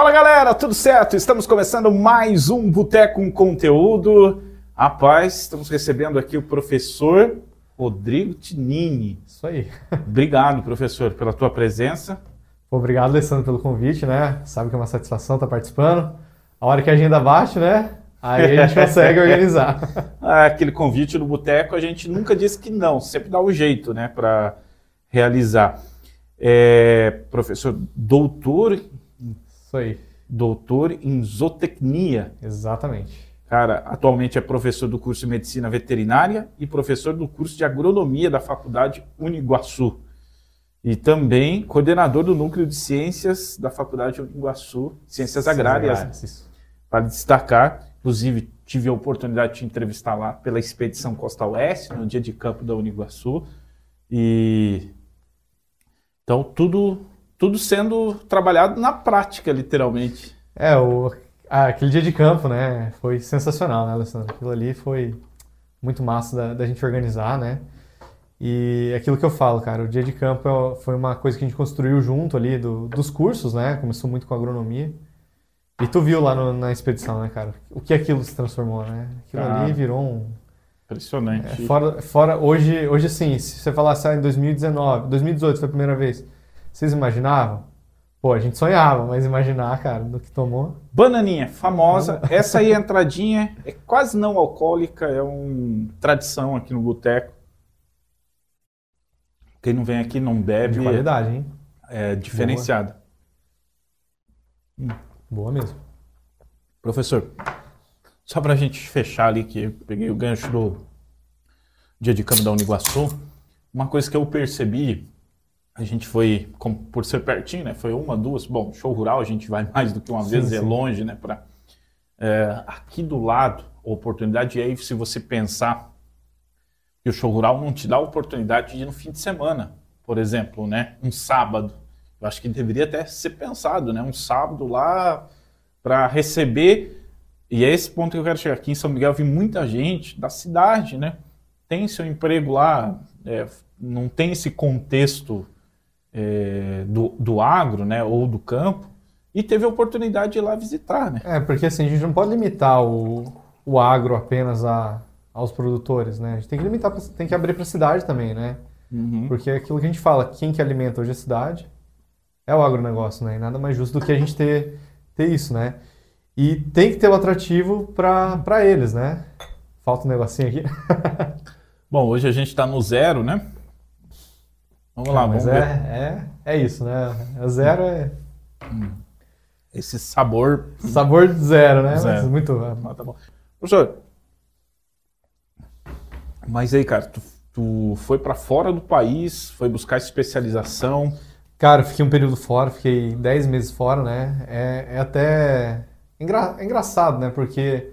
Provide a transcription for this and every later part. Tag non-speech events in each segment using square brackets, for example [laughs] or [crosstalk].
Fala galera, tudo certo? Estamos começando mais um Boteco com Conteúdo. Rapaz, estamos recebendo aqui o professor Rodrigo Tinini. Isso aí. [laughs] Obrigado, professor, pela tua presença. Obrigado, Alessandro, pelo convite, né? Sabe que é uma satisfação estar participando. A hora que a agenda bate, né? Aí a gente [laughs] consegue organizar. [laughs] Ah, Aquele convite no Boteco, a gente nunca disse que não, sempre dá um jeito, né, para realizar. É, professor, doutor, Isso aí. doutor em zootecnia. Exatamente. Cara, atualmente é professor do curso de Medicina Veterinária e professor do curso de Agronomia da Faculdade Uniguaçu. E também coordenador do Núcleo de Ciências da Faculdade Uniguaçu, Ciências Agrárias, para destacar. Inclusive, tive a oportunidade de te entrevistar lá pela Expedição Costa Oeste, no dia de campo da Uniguaçu. E então tudo tudo sendo trabalhado na prática, literalmente. É, o, ah, aquele dia de campo, né? Foi sensacional, né, Alessandro? Aquilo ali foi muito massa da, da gente organizar, né? E aquilo que eu falo, cara, o dia de campo é- foi uma coisa que a gente construiu junto ali do- dos cursos, né? Começou muito com agronomia. E tu viu lá no- na expedição, né, cara? O que aquilo se transformou, né? Aquilo ali virou um, Impressionante. É, fora, fora hoje, hoje assim, se você falasse ah, em 2019, 2018 foi a primeira vez, vocês imaginavam? Pô, a gente sonhava, mas imaginar, cara, do que tomou. Bananinha, famosa. Essa aí, a entradinha, é quase não alcoólica, é uma tradição aqui no boteco. Quem não vem aqui não bebe, De qualidade, hein? é diferenciada. Boa mesmo. Professor, só pra gente fechar ali, que eu peguei o gancho do dia de campo da Uniguaçu, uma coisa que eu percebi, a gente foi, por ser pertinho, né? Foi uma, duas, bom, show rural a gente vai [laughs] mais do que uma Sim, vez, é sim. longe, né? Pra, é, aqui do lado, a oportunidade, e aí se você pensar que o show rural não te dá a oportunidade de ir no fim de semana, por exemplo, né? Um sábado. Eu acho que deveria até ser pensado, né? Um sábado lá para receber. E é esse ponto que eu quero chegar. Aqui em São Miguel vi muita gente da cidade, né? Tem seu emprego lá, é, não tem esse contexto é, do, do agro, né? Ou do campo. E teve a oportunidade de ir lá visitar, né? É, porque assim, a gente não pode limitar o, o agro apenas a, aos produtores, né? A gente tem que limitar, pra- tem que abrir para a cidade também, né? Uhum. Porque é aquilo que a gente fala, quem que alimenta hoje a cidade é o agronegócio, né? E nada mais justo do que a gente ter, ter isso, né? E tem que ter o atrativo para eles, né? Falta um negocinho aqui. [laughs] Bom, hoje a gente está no zero, né? Vamos lá, vamos é, ver é, é isso, né? A zero é esse sabor. sabor de zero, né? Zero. Mas muito. Ah, tá bom. Professor, mas aí, cara, tu, tu foi para fora do país, foi buscar especialização. Cara, fiquei um período fora, fiquei 10 meses fora, né? É, é até engra- é engraçado, né? Porque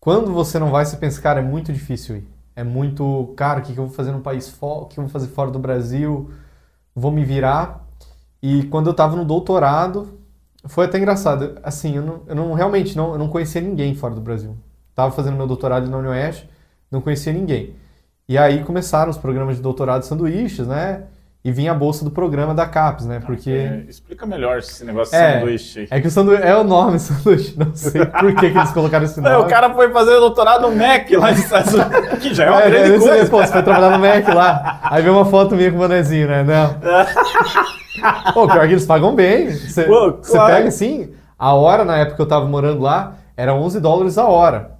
quando você não vai, você pensa, cara, é muito difícil ir. É muito, cara, o que que eu vou fazer no país fora, o que eu vou fazer fora do Brasil? Vou me virar. E quando eu tava no doutorado, foi até engraçado. Assim, eu não, eu não realmente não, eu não conhecia ninguém fora do Brasil. Tava fazendo meu doutorado na UniOeste, não conhecia ninguém. E aí começaram os programas de doutorado sanduíches, né? E vinha a bolsa do programa da CAPES, né? Porque É, explica melhor esse negócio de É, sanduíche é que o sanduíche é o nome sanduíche, não sei por que, que eles colocaram esse [laughs] nome. É, o cara foi fazer doutorado no MEC lá nos Estados Unidos, que já é uma [laughs] É, grande sei, coisa. pô, você foi trabalhar no Mac lá, aí vê uma foto minha com o bonezinho, né? Não. [laughs] Pô, pior que eles pagam bem. Você, Pô, você claro. pega assim, a hora na época que eu tava morando lá, era 11 dólares a hora.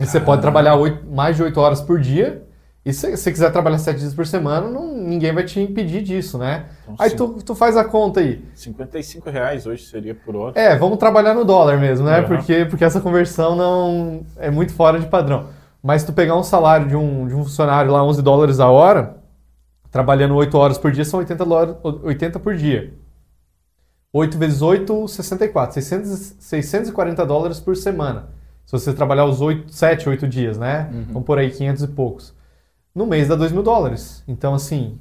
E você pode trabalhar oito- mais de 8 horas por dia. E se você quiser trabalhar 7 dias por semana, não- ninguém vai te impedir disso, né? Então, Aí tu, tu faz a conta aí. 55 reais hoje seria por hora. É, vamos trabalhar no dólar mesmo, né? Uhum. Porque, porque essa conversão não é muito fora de padrão. Mas se tu pegar um salário de um, de um funcionário lá, 11 dólares a hora, trabalhando 8 horas por dia, são 80, dólares, 80 por dia. 8 vezes 8, 64. 600, 640 dólares por semana. Se você trabalhar os 8, 7, 8 dias, né? Uhum. Vamos por aí 500 e poucos. No mês dá 2 mil dólares. Então, assim,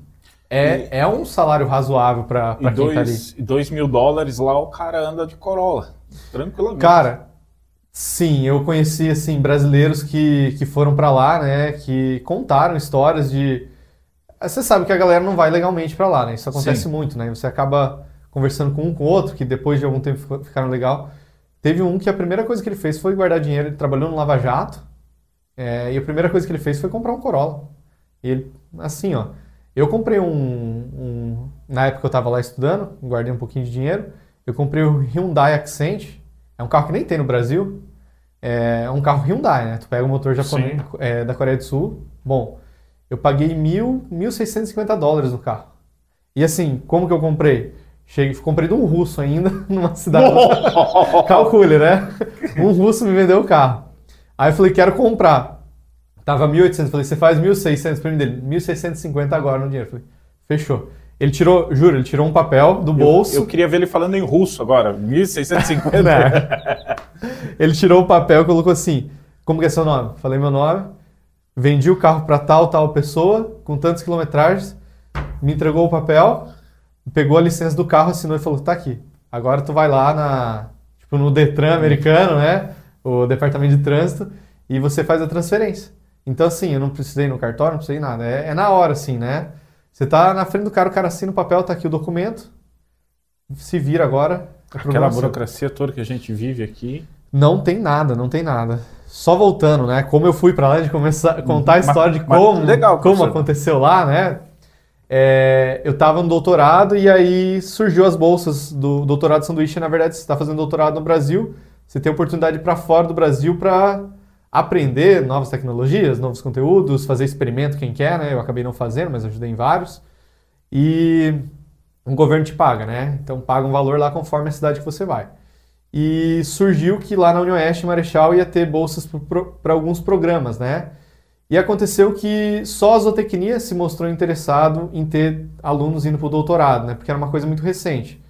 é, é um salário razoável para E quem tá ali. dois, e dois mil dólares lá o cara anda de Corolla. Tranquilamente. Cara, sim, eu conheci assim brasileiros que, que foram pra lá, né, que contaram histórias de Você sabe que a galera não vai legalmente pra lá, né? Isso acontece Sim. muito, né? Você acaba conversando com um com o outro, que depois de algum tempo ficaram legal. Teve um que a primeira coisa que ele fez foi guardar dinheiro. Ele trabalhou no Lava Jato. é, e a primeira coisa que ele fez foi comprar um Corolla. E ele, assim, ó. Eu comprei um, um- Na época eu tava lá estudando, guardei um pouquinho de dinheiro. Eu comprei o Hyundai Accent. É um carro que nem tem no Brasil. É um carro Hyundai, né? Tu pega o motor japonês é, da Coreia do Sul. Bom, eu paguei mil, 1.650 dólares no carro. E assim, como que eu comprei? Cheguei, comprei de um russo ainda, [laughs] numa cidade. [laughs] Calcule, né? Um russo me vendeu o carro. Aí eu falei, quero comprar. Tava 1.800. Falei, você faz 1.600 pra mim dele. 1.650 agora no dinheiro. Falei, fechou. Ele tirou, juro, ele tirou um papel do bolso. Eu, eu queria ver ele falando em russo agora. 1650. [laughs] Né? Ele tirou o papel e colocou assim: Como que é seu nome? Falei meu nome. Vendi o carro para tal, tal pessoa, com tantas quilometragens. Me entregou o papel, pegou a licença do carro, assinou e falou: Tá aqui. Agora tu vai lá na, tipo, no Detran americano, né? O departamento de trânsito, e você faz a transferência. Então, assim, eu não precisei ir no cartório, não precisei nada. É, é na hora, assim, né? Você tá na frente do cara, o cara assina o papel, tá aqui o documento. Se vira agora. é Aquela burocracia toda que a gente vive aqui. Não tem nada, não tem nada. Só voltando, né? Como eu fui pra lá de começar contar a Mas- história de como, legal, como aconteceu lá, né? É, eu tava no doutorado e aí surgiu as bolsas do doutorado sanduíche. Na verdade, você está fazendo doutorado no Brasil, você tem oportunidade para fora do Brasil para aprender novas tecnologias, novos conteúdos, fazer experimento quem quer, né? Eu acabei não fazendo, mas ajudei em vários. E o governo te paga, né? Então paga um valor lá conforme a cidade que você vai. E surgiu que lá na União Oeste Marechal ia ter bolsas para alguns programas, né? E aconteceu que só a zootecnia se mostrou interessado em ter alunos indo para o doutorado, né? Porque era uma coisa muito recente.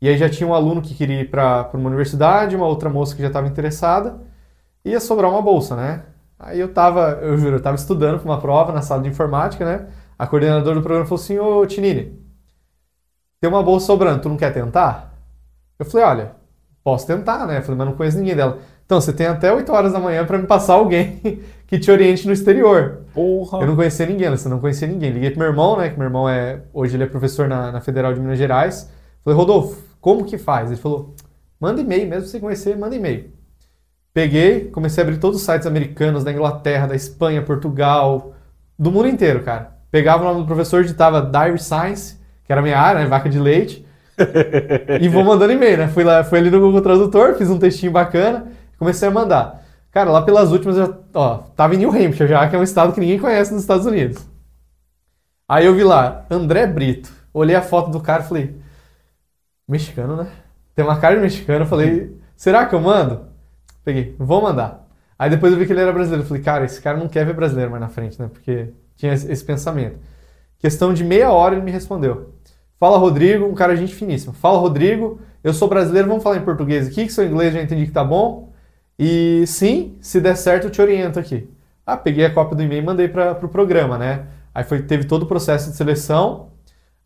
E aí já tinha um aluno que queria ir para uma universidade, uma outra moça que já estava interessada, ia sobrar uma bolsa, né? Aí eu tava, eu juro, eu tava estudando para uma prova na sala de informática, né? A coordenadora do programa falou assim: Ô Tinini, tem uma bolsa sobrando, tu não quer tentar? Eu falei: olha, posso tentar, né? Eu falei, mas não conheço ninguém dela. Então, você tem até 8 horas da manhã para me passar alguém [laughs] que te oriente no exterior. Porra. Eu não conhecia ninguém, você não conhecia ninguém. Liguei pro meu irmão, né? Que meu irmão é. Hoje ele é professor na, na Federal de Minas Gerais. Falei, Rodolfo, como que faz? Ele falou, manda e-mail, mesmo sem conhecer, manda e-mail. Peguei, comecei a abrir todos os sites americanos, da Inglaterra, da Espanha, Portugal, do mundo inteiro, cara. Pegava o nome do professor, digitava Dairy Science, que era a minha área, né? Vaca de leite. [laughs] e vou mandando e-mail, né? Fui, lá, fui ali no Google Tradutor, fiz um textinho bacana, comecei a mandar. Cara, lá pelas últimas, eu, ó, tava em New Hampshire já, que é um estado que ninguém conhece nos Estados Unidos. Aí eu vi lá, André Brito. Olhei a foto do cara e falei, mexicano, né? Tem uma cara de mexicano. Eu falei, será que eu mando? Peguei, vou mandar. Aí depois eu vi que ele era brasileiro. Falei, cara, esse cara não quer ver brasileiro mais na frente, né? Porque tinha esse esse pensamento. Questão de meia hora ele me respondeu. Fala, Rodrigo, um cara gente finíssimo. Fala, Rodrigo, eu sou brasileiro, vamos falar em português aqui, que seu inglês já entendi que tá bom. E sim, se der certo, eu te oriento aqui. Ah, peguei a cópia do e-mail e mandei para o pro programa, né? Aí foi, teve todo o processo de seleção.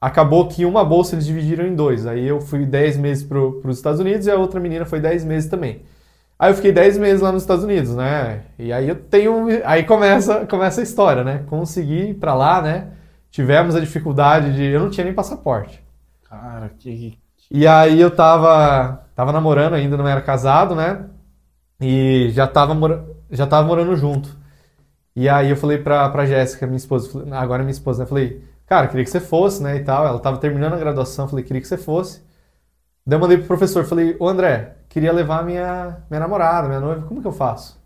Acabou que uma bolsa eles dividiram em dois. Aí eu fui 10 meses para os Estados Unidos e a outra menina foi 10 meses também. Aí eu fiquei 10 meses lá nos Estados Unidos, né? E aí eu tenho. Aí começa, começa a história, né? Consegui ir para lá, né? Tivemos a dificuldade de. Eu não tinha nem passaporte. Cara, que. E aí eu tava, tava namorando ainda, não era casado, né? E já tava, mora... já tava morando junto. E aí eu falei pra, pra Jéssica, minha esposa, agora é minha esposa, né? Falei, cara, queria que você fosse, né? E tal. Ela tava terminando a graduação, falei, queria que você fosse. Daí eu mandei pro professor, falei, ô André, queria levar minha, minha namorada, minha noiva, como que eu faço?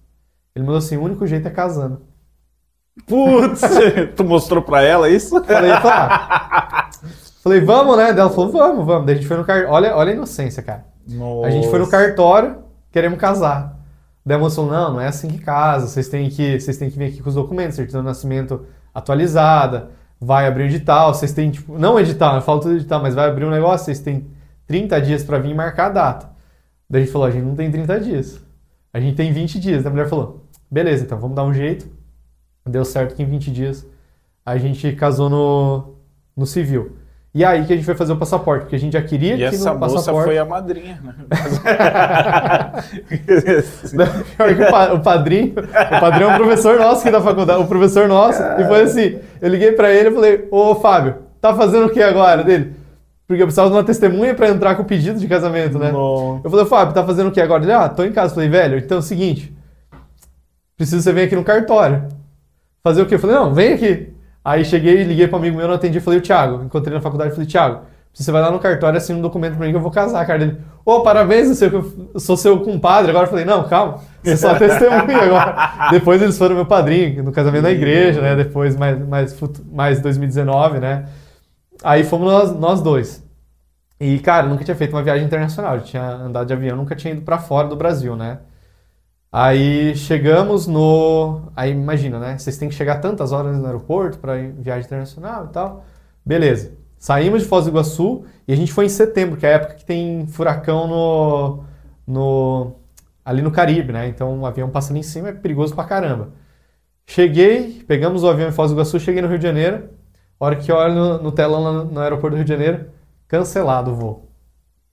Ele mandou assim, o único jeito é casando. Putz, [laughs] tu mostrou pra ela isso? Falei, tá. Falei, vamos, né? Ela falou, vamos, vamos. Daí a gente foi no cartório. Olha, olha a inocência, cara. A gente foi no Nossa. cartório, queremos casar. Daí a moça falou, não, não é assim que casa. Vocês têm que, vocês têm que vir aqui com os documentos, certidão de nascimento atualizada, vai abrir o edital, vocês têm, tipo, não edital, eu falo tudo edital, mas vai abrir um negócio, vocês têm 30 dias pra vir marcar a data. Daí a gente falou, a gente não tem 30 dias. A gente tem 20 dias. A mulher falou, beleza, então vamos dar um jeito. Deu certo que em 20 dias a gente casou no, no civil. E aí que a gente foi fazer o passaporte, porque a gente já queria E que essa no moça passaporte... foi a madrinha, né? [laughs] O pa- o padrinho, o padrinho é um professor nosso aqui da faculdade, o professor nosso, e foi assim, eu liguei pra ele e falei, ô Fábio, tá fazendo o que agora? Dele, Porque eu precisava de uma testemunha pra entrar com o pedido de casamento, né? Não. Eu falei, Fábio, tá fazendo o que agora? Ele, ah, tô em casa. Eu falei, velho, então é o seguinte, preciso que você venha aqui no cartório. Fazer o quê? Eu falei, não, vem aqui. Aí cheguei, liguei para um amigo meu, não atendi, falei, o Thiago, encontrei na faculdade, falei, Thiago, você vai lá no cartório, assina um documento pra mim que eu vou casar, cara. Ele, ô, oh, parabéns, eu, sei eu sou seu compadre. Agora eu falei, não, calma, você só [laughs] testemunha agora. Depois eles foram meu padrinho, no casamento da igreja, né? Depois, mais, mais, mais 2019, né? Aí fomos nós, nós dois. E, cara, nunca tinha feito uma viagem internacional. Eu tinha andado de avião, nunca tinha ido para fora do Brasil, né? Aí chegamos no. Aí imagina, né? Vocês têm que chegar tantas horas no aeroporto para viagem internacional e tal. Beleza. Saímos de Foz do Iguaçu e a gente foi em setembro, que é a época que tem furacão no, no ali no Caribe, né? Então o avião passando em cima é perigoso pra caramba. Cheguei, pegamos o avião em Foz do Iguaçu, cheguei no Rio de Janeiro. A hora que olho no, no telão no, no aeroporto do Rio de Janeiro, cancelado o voo.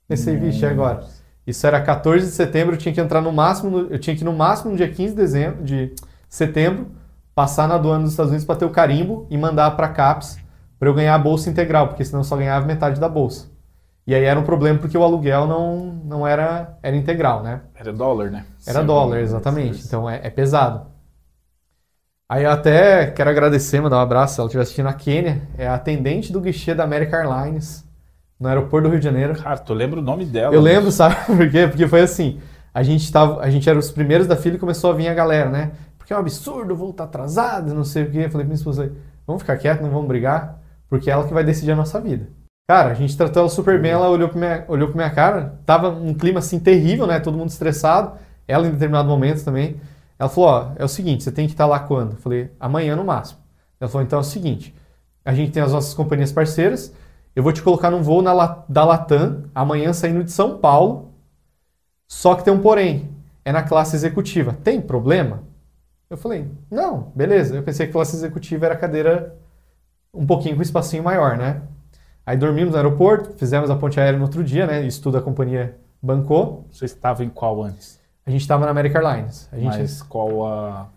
Pensei, vixe, agora? Isso era 14 de setembro, eu tinha que entrar no máximo, eu tinha que ir no máximo no dia 15 de, dezembro, de setembro, passar na aduana dos Estados Unidos para ter o carimbo e mandar para a CAPES para eu ganhar a bolsa integral, porque senão eu só ganhava metade da bolsa. E aí era um problema porque o aluguel não, não era, era integral, né? Era dólar, né? Era Sim, dólar, exatamente. Então é, é, pesado. Aí eu até quero agradecer, mandar um abraço, se ela estiver assistindo a Quênia, é a atendente do guichê da American Airlines no aeroporto do Rio de Janeiro. Cara, tu lembra o nome dela? Eu lembro, sabe [laughs] por quê? Porque foi assim, a gente, tava, a gente era os primeiros da fila e começou a vir a galera, né? Porque é um absurdo, vou estar atrasado, não sei o quê. Eu falei pra minha esposa, vamos ficar quieto, não vamos brigar, porque é ela que vai decidir a nossa vida. Cara, a gente tratou ela super bem, ela olhou pra minha, olhou pra minha cara, tava um clima assim terrível, né? Todo mundo estressado, ela em determinado momento também. Ela falou, ó, é o seguinte, você tem que estar lá quando? Eu falei, amanhã no máximo. Ela falou, então é o seguinte, a gente tem as nossas companhias parceiras, eu vou te colocar num voo na, da Latam, amanhã saindo de São Paulo. Só que tem um porém. É na classe executiva. Tem problema? Eu falei, não, beleza. Eu pensei que classe executiva era cadeira um pouquinho com espacinho maior, né? Aí dormimos no aeroporto, fizemos a ponte aérea no outro dia, né? Isso tudo a companhia bancou. Você estava em qual antes? A gente estava na American Airlines. A gente... Mas qual a...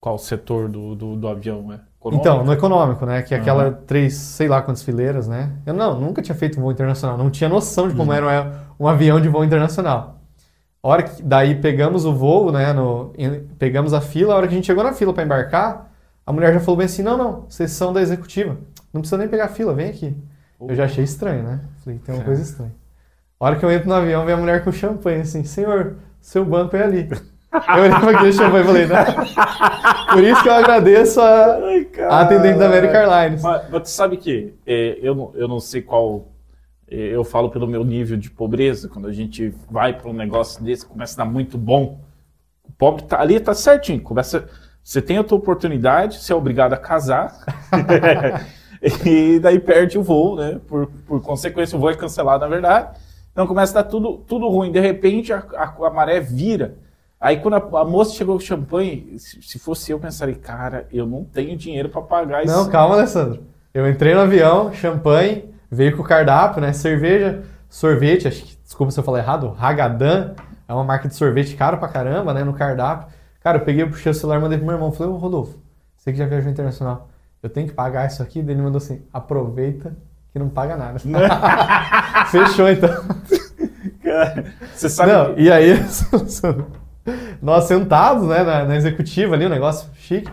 Qual setor do, do, do avião, né? Econômico? Então, no econômico, né? Que é aquela uhum. três, sei lá quantas fileiras, né? Eu não, nunca tinha feito voo internacional, não tinha noção de como uhum. era um, avião de voo internacional. A hora que daí pegamos o voo, né? No, pegamos a fila, a hora que a gente chegou na fila para embarcar, a mulher já falou bem assim: não, não, vocês são da executiva. Não precisa nem pegar a fila, vem aqui. Eu já achei estranho, né? Falei, tem uma coisa estranha. A hora que eu entro no avião, vem a mulher com champanhe, assim, senhor, seu banco é ali. Eu olhei para aquele champanhe e falei, não. Por isso que eu agradeço a, Ai, a atendente da American Airlines. Mas, mas tu sabe que é, eu, não, eu não sei qual. É, eu falo pelo meu nível de pobreza, quando a gente vai para um negócio desse, começa a dar muito bom. O pobre tá, ali tá certinho. Começa, você tem a tua oportunidade, você é obrigado a casar. [laughs] e daí perde o voo, né? Por, por consequência, o voo é cancelado, na verdade. Então começa a dar tudo, tudo ruim. De repente, a, a, a maré vira Aí quando a, a, moça chegou com champanhe, se, se, fosse eu, pensaria, cara, eu não tenho dinheiro para pagar isso. Não, calma, Alessandro. Eu entrei no avião, champanhe, veio com o cardápio, né? Cerveja, sorvete, acho que, desculpa se eu falar errado, Hagadan, é uma marca de sorvete caro pra caramba, né? No cardápio. Cara, eu peguei, puxei o celular, mandei pro meu irmão, falei, ô Rodolfo, você que já viajou internacional, eu tenho que pagar isso aqui? Daí ele mandou assim, aproveita que não paga nada. [laughs] Fechou então. Cara, você sabe. Não, que... e aí, [laughs] nós sentados, né, na, na, executiva ali, um negócio chique.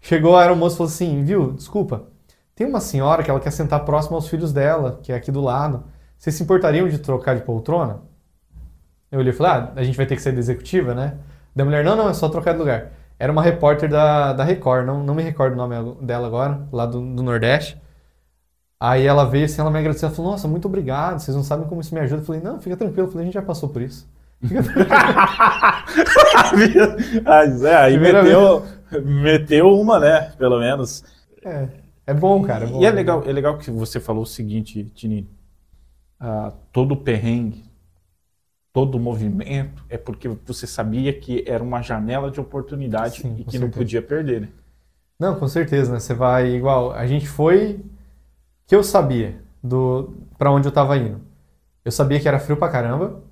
Chegou a aeromoça e falou assim, viu, desculpa, tem uma senhora que ela quer sentar próximo aos filhos dela, que é aqui do lado. Vocês se importariam de trocar de poltrona? Eu olhei e falei, ah, a gente vai ter que sair da executiva, né? Da mulher, não, não, é só trocar de lugar. Era uma repórter da, da Record, não, não me recordo o nome dela agora, lá do, do Nordeste. Aí ela veio assim, ela me agradeceu, ela falou, nossa, muito obrigado, vocês não sabem como isso me ajuda. Eu falei, não, fica tranquilo, eu falei, a gente já passou por isso. [laughs] é, aí meteu, meteu uma, né? Pelo menos. É, é bom, cara. É bom, e é legal, é legal que você falou o seguinte, Tini. Ah, todo perrengue, todo movimento é porque você sabia que era uma janela de oportunidade Sim, e que certeza. não podia perder, né? Não, com certeza, né? Você vai igual. A gente foi. Que eu sabia do para onde eu tava indo. Eu sabia que era frio pra caramba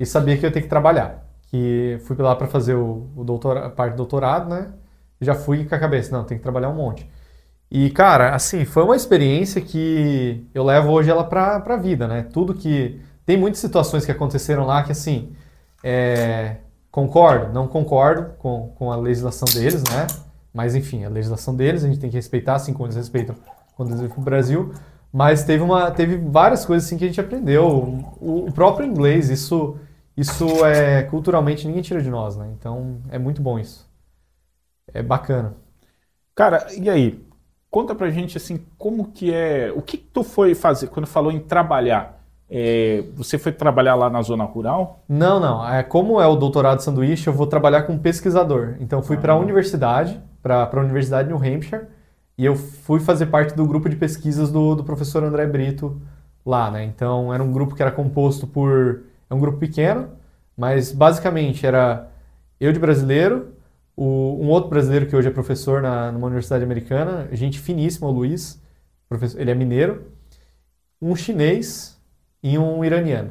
e sabia que eu ia ter que trabalhar. Que fui lá para fazer o, o a parte do doutorado, né? Já fui com a cabeça, não, tem que trabalhar um monte. E, cara, assim, foi uma experiência que eu levo hoje ela pra, pra vida, né? Tudo que. Tem muitas situações que aconteceram lá que, assim, é, concordo, não concordo com, com a legislação deles, né? Mas, enfim, a legislação deles a gente tem que respeitar, assim como eles respeitam quando eles vêm pro Brasil. Mas teve, uma, teve várias coisas assim que a gente aprendeu. O, o próprio inglês, isso, isso é culturalmente ninguém tira de nós, né? Então é muito bom isso. É bacana. Cara, e aí? Conta pra gente assim, como que é. O que, que tu foi fazer quando falou em trabalhar? É, você foi trabalhar lá na zona rural? Não, não. É, como é o doutorado sanduíche, eu vou trabalhar como pesquisador. Então fui para a universidade, para a Universidade de New Hampshire, e eu fui fazer parte do grupo de pesquisas do, do professor André Brito lá, né? Então era um grupo que era composto por. É um grupo pequeno, mas basicamente era eu de brasileiro, o, um outro brasileiro que hoje é professor na, numa universidade americana, gente finíssima, o Luiz, professor, ele é mineiro, um chinês e um iraniano.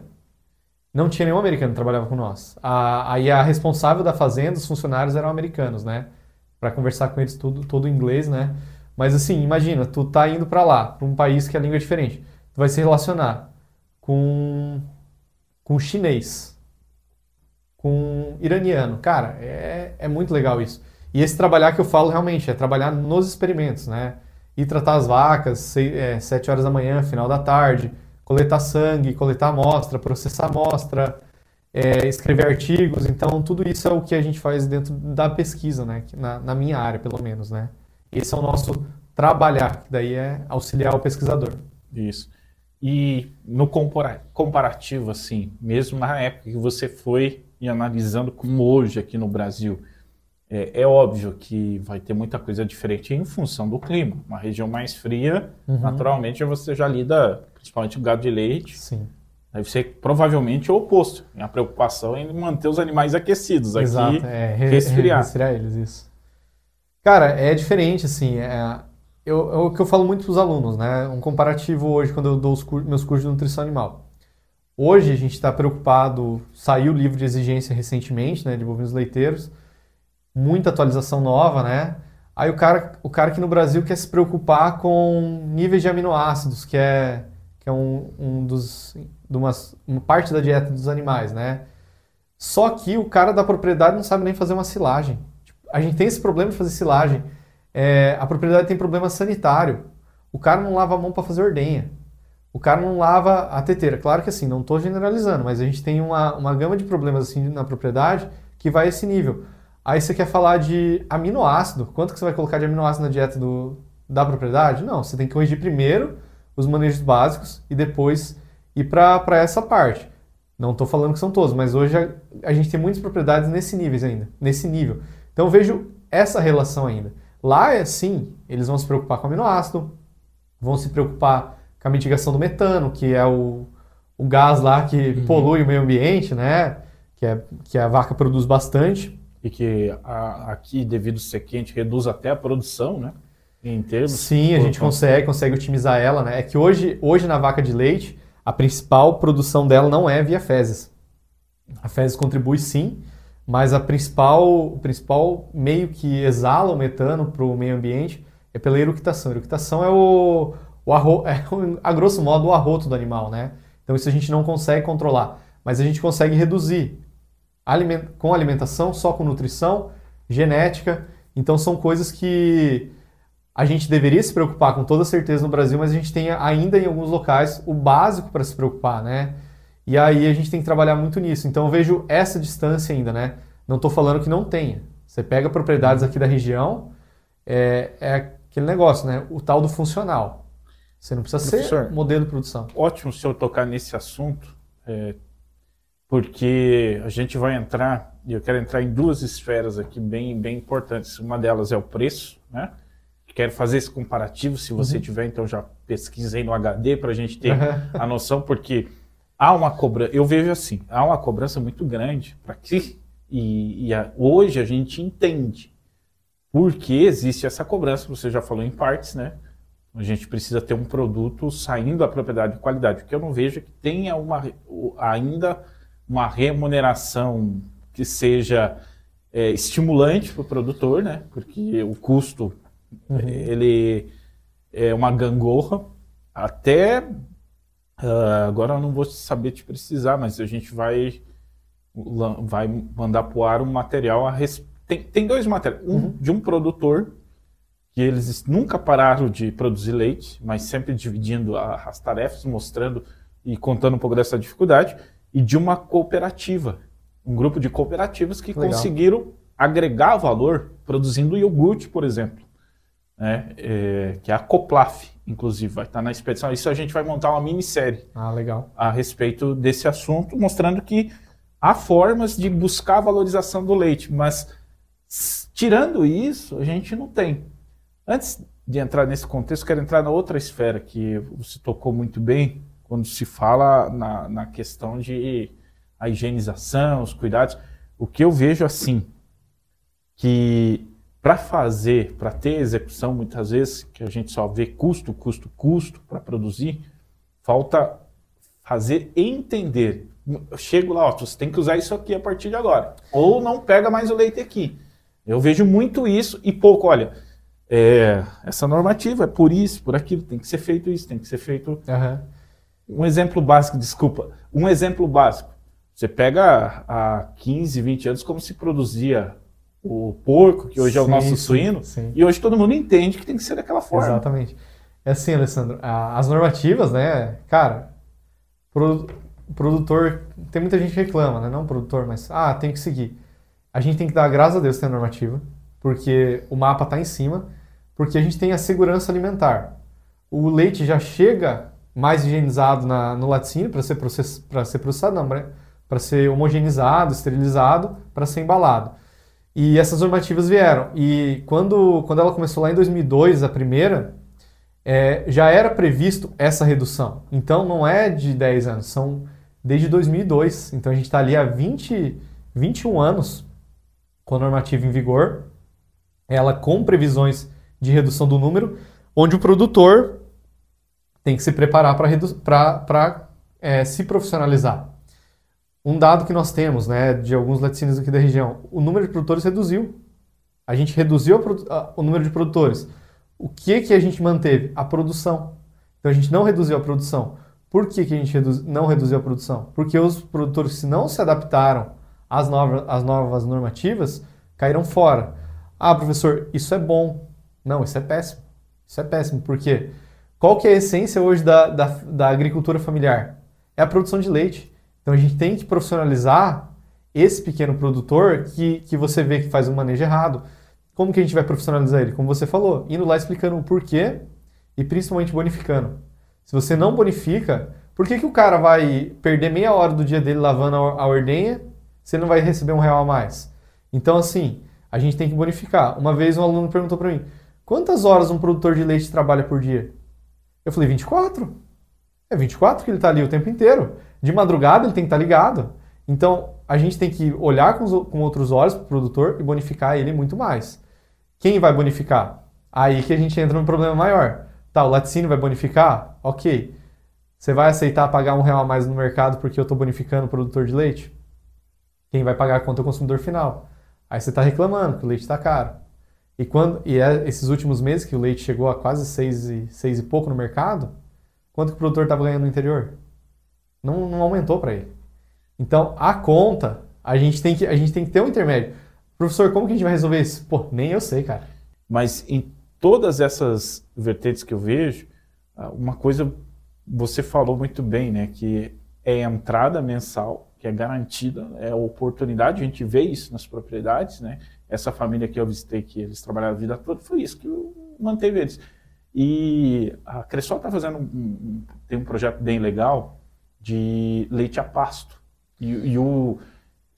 Não tinha nenhum americano que trabalhava com nós. Aí a responsável da fazenda, os funcionários eram americanos, né? Para conversar com eles tudo, todo em inglês, né? Mas assim, imagina, tu tá indo para lá, para um país que a língua é diferente. Tu vai se relacionar com com chinês, com iraniano. Cara, é, é muito legal isso. E esse trabalhar que eu falo realmente é trabalhar nos experimentos, né? Ir tratar as vacas, seis, é, sete horas da manhã, final da tarde, coletar sangue, coletar amostra, processar amostra, é, escrever artigos. Então, tudo isso é o que a gente faz dentro da pesquisa, né? Na, na minha área, pelo menos, né? Esse é o nosso trabalhar, que daí é auxiliar o pesquisador. Isso. E no comparativo, assim, mesmo na época que você foi e analisando como hoje aqui no Brasil, é, é, óbvio que vai ter muita coisa diferente em função do clima. Uma região mais fria, uhum. naturalmente, você já lida, principalmente o gado de leite. Sim. Deve ser provavelmente o oposto. A preocupação é em manter os animais aquecidos aqui, Exato, é, resfriar. resfriar eles, isso. Cara, é diferente, assim. É, eu, é o que eu falo muito para os alunos, né? Um comparativo hoje, quando eu dou os meus cursos de nutrição animal. Hoje a gente está preocupado, saiu o livro de exigência recentemente, né, de bovinos leiteiros, muita atualização nova, né? Aí o cara, o cara aqui no Brasil quer se preocupar com níveis de aminoácidos, que é, que é um, um dos, de uma, uma parte da dieta dos animais, né? Só que o cara da propriedade não sabe nem fazer uma silagem. A gente tem esse problema de fazer silagem. É, a propriedade tem problema sanitário. O cara não lava a mão para fazer ordenha o cara não lava a teteira. Claro que assim, não estou generalizando, mas a gente tem uma, uma gama de problemas assim na propriedade que vai a esse nível. Aí você quer falar de aminoácido. Quanto que você vai colocar de aminoácido na dieta do, da propriedade? Não, você tem que corrigir primeiro os manejos básicos e depois ir para essa parte. Não estou falando que são todos, mas hoje a, a, gente tem muitas propriedades nesse nível ainda, nesse nível. Então vejo essa relação ainda. Lá é sim, eles vão se preocupar com aminoácido, vão se preocupar com a mitigação do metano, que é o, o gás lá que uhum. polui o meio ambiente, né? Que, é, que a vaca produz bastante. E que a, aqui, devido ser quente, reduz até a produção, né? Em termos. Sim, a gente consegue, consegue otimizar ela, né? É que hoje, hoje na vaca de leite, a principal produção dela não é via fezes. A fezes contribui sim, mas a principal, o principal meio que exala o metano para o meio ambiente é pela eructação. A eructação é o, o arro... [laughs] é, a grosso modo, o arroto do animal, né? Então isso a gente não consegue controlar, mas a gente consegue reduzir Aliment... com alimentação, só com nutrição, genética. Então são coisas que a gente deveria se preocupar com toda certeza no Brasil, mas a gente tem ainda em alguns locais o básico para se preocupar, né? E aí a gente tem que trabalhar muito nisso. Então eu vejo essa distância ainda, né? Não estou falando que não tenha. Você pega propriedades aqui da região, é, é aquele negócio, né? O tal do funcional. Você não precisa Professor, ser modelo de produção. Ótimo o senhor tocar nesse assunto, é, porque a gente vai entrar, e eu quero entrar em duas esferas aqui bem, bem importantes. Uma delas é o preço, né? Quero fazer esse comparativo, se você uhum. tiver, então já pesquisei no HD para a gente ter uhum. a noção, porque há uma cobrança, eu vejo assim, há uma cobrança muito grande para que, e, e a, hoje a gente entende por que existe essa cobrança, você já falou em partes, né? A gente precisa ter um produto saindo da propriedade de qualidade, porque eu não vejo que tenha uma, ainda uma remuneração que seja é, estimulante para o produtor, né? Porque o custo uhum. ele é uma gangorra, até uh, agora eu não vou saber te precisar, mas a gente vai vai mandar para o ar um material a res... tem, tem dois materiais, um uhum. de um produtor que eles nunca pararam de produzir leite, mas sempre dividindo as tarefas, mostrando e contando um pouco dessa dificuldade, e de uma cooperativa, um grupo de cooperativas que Legal. conseguiram agregar valor produzindo iogurte, por exemplo, né? É, que é a Coplaf, inclusive, vai estar na expedição. Isso a gente vai montar uma minissérie ah, legal. a respeito desse assunto, mostrando que há formas de buscar a valorização do leite, mas tirando isso, a gente não tem. Antes de entrar nesse contexto, quero entrar na outra esfera que você tocou muito bem, quando se fala na, na questão de a higienização, os cuidados. O que eu vejo assim, que para fazer, para ter execução, muitas vezes, que a gente só vê custo, custo, custo para produzir, falta fazer entender. Eu chego lá, ó, você tem que usar isso aqui a partir de agora. Ou não pega mais o leite aqui. Eu vejo muito isso e pouco, olha, é, essa normativa é por isso, por aquilo, tem que ser feito isso, tem que ser feito. Uhum. Um exemplo básico, desculpa, um exemplo básico. Você pega há 15, 20 anos como se produzia o porco, que hoje sim, é o nosso suíno, sim. e hoje todo mundo entende que tem que ser daquela forma. Exatamente. É assim, Alessandro, as normativas, né, cara, o produtor, tem muita gente que reclama, né, não produtor, mas, ah, tem que seguir. A gente tem que dar graças a Deus ter a normativa, porque o mapa está em cima, porque a gente tem a segurança alimentar. O leite já chega mais higienizado na, no laticínio para ser, process, ser processado, não, para ser homogeneizado, esterilizado, para ser embalado. E essas normativas vieram. E quando, quando ela começou lá em 2002, a primeira, é, já era previsto essa redução. Então não é de 10 anos, são desde 2002. Então a gente está ali há 20, 21 anos com a normativa em vigor, ela com previsões de redução do número, onde o produtor tem que se preparar para é, se profissionalizar. Um dado que nós temos né, de alguns laticínios aqui da região, o número de produtores reduziu. A gente reduziu o número de produtores. O que, que a gente manteve? A produção. Então a gente não reduziu a produção. Por que, que a gente não reduziu a produção? Porque os produtores que não se adaptaram às novas, às novas normativas caíram fora. Ah, professor, isso é bom. Não, isso é péssimo. Isso é péssimo. Por quê? Qual que é a essência hoje da, da, da agricultura familiar? É a produção de leite. Então a gente tem que profissionalizar esse pequeno produtor que, que você vê que faz um manejo errado. Como que a gente vai profissionalizar ele? Como você falou, indo lá explicando o porquê e principalmente bonificando. Se você não bonifica, por que, que o cara vai perder meia hora do dia dele lavando a ordenha se ele não vai receber um real a mais? Então, assim, a gente tem que bonificar. Uma vez um aluno perguntou para mim, quantas horas um produtor de leite trabalha por dia? Eu falei, 24. É 24 que ele está ali o tempo inteiro. De madrugada ele tem que estar tá ligado. Então a gente tem que olhar com, os, com outros olhos para o produtor e bonificar ele muito mais. Quem vai bonificar? Aí que a gente entra num problema maior. Tá, o laticínio vai bonificar? Ok. Você vai aceitar pagar um real a mais no mercado porque eu estou bonificando o produtor de leite? Quem vai pagar a conta é o consumidor final. Aí você está reclamando que o leite está caro. E, quando, e é esses últimos meses que o leite chegou a quase seis e, seis e pouco no mercado, quanto que o produtor estava ganhando no interior? Não, não aumentou para ele. Então, a conta, a gente, tem que, a gente tem que ter um intermédio. Professor, como que a gente vai resolver isso? Pô, nem eu sei, cara. Mas em todas essas vertentes que eu vejo, ah, uma coisa você falou muito bem, né? Que é a entrada mensal, que é garantida, é a oportunidade, a gente vê isso nas propriedades, né? Essa família que eu visitei, que eles trabalharam a vida toda, foi isso que manteve eles. E a Cressol está fazendo um, tem um projeto bem legal, de leite a pasto. E, e o,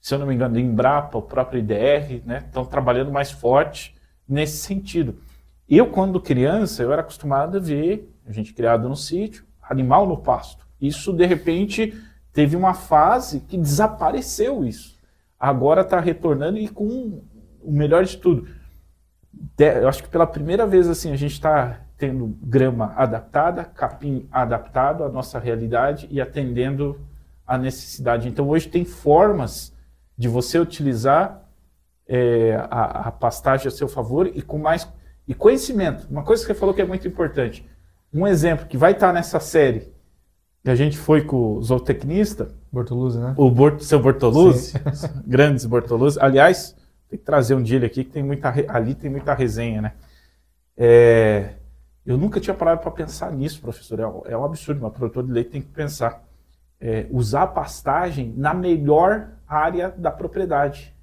se eu não me engano, Embrapa, o próprio IDR, né, estão trabalhando mais forte nesse sentido. Eu, quando criança, eu era acostumado a ver, a gente criado no sítio, animal no pasto. Isso, de repente, teve uma fase que desapareceu isso. Agora está retornando e com o melhor de tudo. Eu acho que pela primeira vez assim a gente está tendo grama adaptada, capim adaptado à nossa realidade e atendendo à necessidade. Então hoje tem formas de você utilizar é, a, a, pastagem a seu favor e com mais E conhecimento, uma coisa que você falou que é muito importante. Um exemplo que vai estar nessa série, que a gente foi com o zootecnista, Bortoluzzi, né? o Bort, seu Bortoluzzi, [laughs] grandes Bortoluzzi. Aliás, tem que trazer um dia ele aqui, que tem muita, ali tem muita resenha, né? É, eu nunca tinha parado para pensar nisso, professor. É, é um absurdo, uma produtor de leite tem que pensar. É, usar a pastagem na melhor área da propriedade.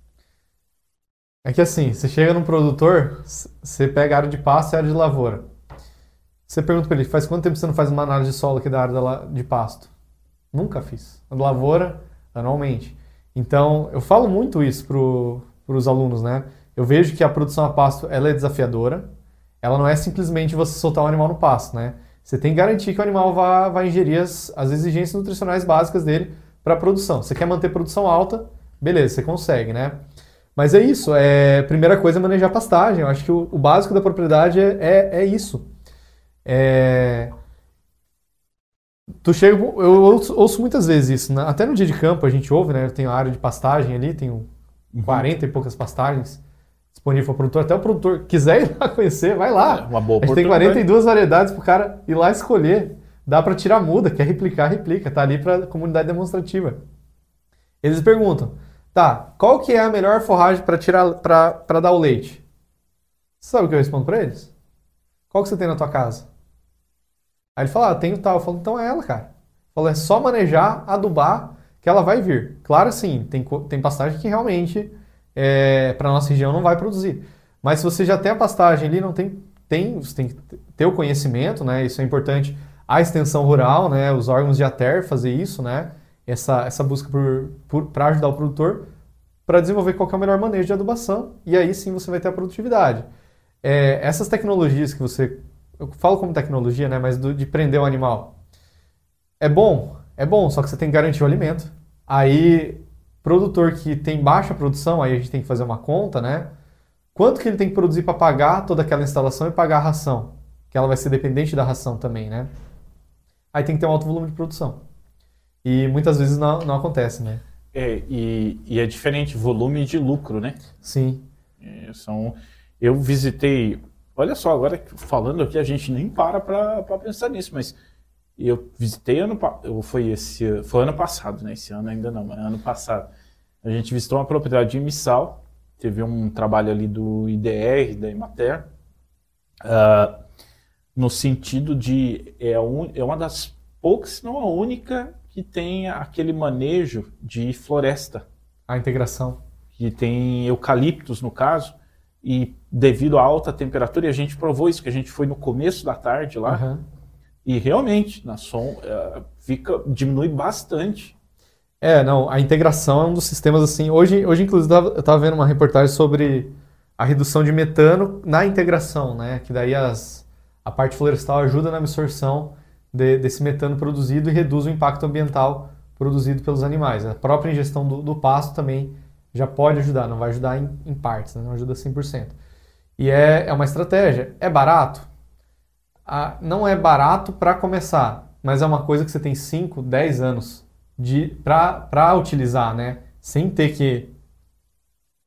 É que assim, você chega num produtor, você pega a área de pasto e a área de lavoura. Você pergunta para ele, faz quanto tempo você não faz uma análise de solo aqui da área de pasto? Nunca fiz. A lavoura, anualmente. Então, eu falo muito isso para os alunos, né? Eu vejo que a produção a pasto ela é desafiadora. Ela não é simplesmente você soltar o animal no pasto, né? Você tem que garantir que o animal vai, vai ingerir as, as exigências nutricionais básicas dele para a produção. Você quer manter produção alta, beleza, você consegue, né? Mas é isso, é, primeira coisa é manejar pastagem. Eu acho que o, o básico da propriedade é, é, é isso. É... Tu chega, eu ouço, ouço, muitas vezes isso, né? até no dia de campo a gente ouve, né? Tem a área de pastagem ali, tem um, uhum. 40 e poucas pastagens disponível para o produtor. Até o produtor quiser [laughs] ir lá conhecer, vai lá. É uma boa a gente tem 42 variedades para o cara ir lá escolher. Dá para tirar muda, quer replicar, replica. Tá ali para comunidade demonstrativa. Eles perguntam, tá, qual que é a melhor forragem para tirar para dar o leite? Sabe o que eu respondo para eles? Qual que você tem na tua casa? Aí ele fala, ah, tenho tal. Eu falo, então é ela, cara. Eu falo, é só manejar, adubar, que ela vai vir. Claro, sim, tem, tem pastagem que realmente é, para nossa região não vai produzir. Mas se você já tem a pastagem ali, não tem, tem, você tem que ter o conhecimento, né? Isso é importante. A extensão rural, né? Os órgãos de ATER fazer isso, né? Essa, essa busca para ajudar o produtor para desenvolver qual é o melhor manejo de adubação e aí sim você vai ter a produtividade. É, essas tecnologias que você eu falo como tecnologia, né? Mas do, de prender o animal é bom, é bom, só que você tem que garantir o alimento. Aí Produtor que tem baixa produção, aí a gente tem que fazer uma conta, né? Quanto que ele tem que produzir para pagar toda aquela instalação e pagar a ração? Que ela vai ser dependente da ração também, né? Aí tem que ter um alto volume de produção. E muitas vezes não, não acontece, né? É, e, e, é diferente volume de lucro, né? Sim. É, são, eu visitei, olha só, agora falando aqui, a gente nem para para pensar nisso, mas eu visitei ano eu foi esse foi ano passado, né? Esse ano ainda não, mas ano passado. A gente visitou uma propriedade em Missal, teve um trabalho ali do IDR, da Imater, uh, no sentido de é, un, é uma das poucas, se não a única, que tem aquele manejo de floresta. A integração. Que tem eucaliptos, no caso, e devido à alta temperatura, e a gente provou isso, que a gente foi no começo da tarde lá, uhum e realmente, na som, é, fica, diminui bastante. É, não, a integração é um dos sistemas assim. Hoje, hoje inclusive, eu estava vendo uma reportagem sobre a redução de metano na integração, né? Que daí as, a parte florestal ajuda na absorção de, desse metano produzido e reduz o impacto ambiental produzido pelos animais. A própria ingestão do, do pasto também já pode ajudar, não vai ajudar em, em partes, né? não ajuda 100%. E é, é uma estratégia. É barato? A, não é barato para começar, mas é uma coisa que você tem 5, 10 anos para utilizar, né? Sem ter que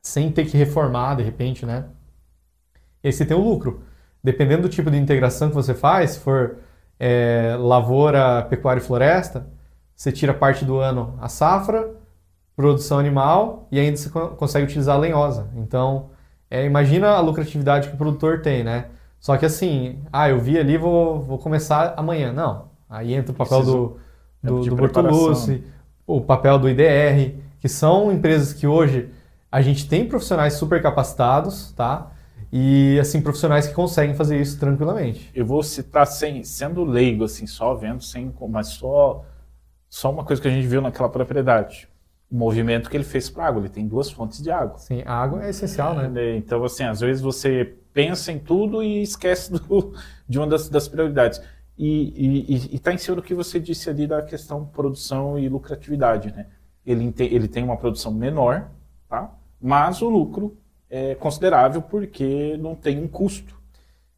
sem ter que reformar de repente, né? E aí você tem o lucro. Dependendo do tipo de integração que você faz, se for é, lavoura, pecuária e floresta, você tira parte do ano a safra, produção animal e ainda você consegue utilizar a lenhosa. Então, é, imagina a lucratividade que o produtor tem, né? Só que assim, ah, eu vi ali, vou, vou começar amanhã. Não. Aí entra o papel Preciso do, do, do Bortolucci, o papel do IDR, que são empresas que hoje a gente tem profissionais super capacitados, tá? E assim, profissionais que conseguem fazer isso tranquilamente. Eu vou citar sem, sendo leigo, assim, só vendo, sem, mas só, só uma coisa que a gente viu naquela propriedade. O movimento que ele fez para água. Ele tem duas fontes de água. Sim, a água é essencial, né? É, então, assim, às vezes você pensa em tudo e esquece do, [laughs] de uma das, das prioridades. E está em cima do que você disse ali da questão produção e lucratividade. Né? Ele, ele tem uma produção menor, tá? mas o lucro é considerável porque não tem um custo.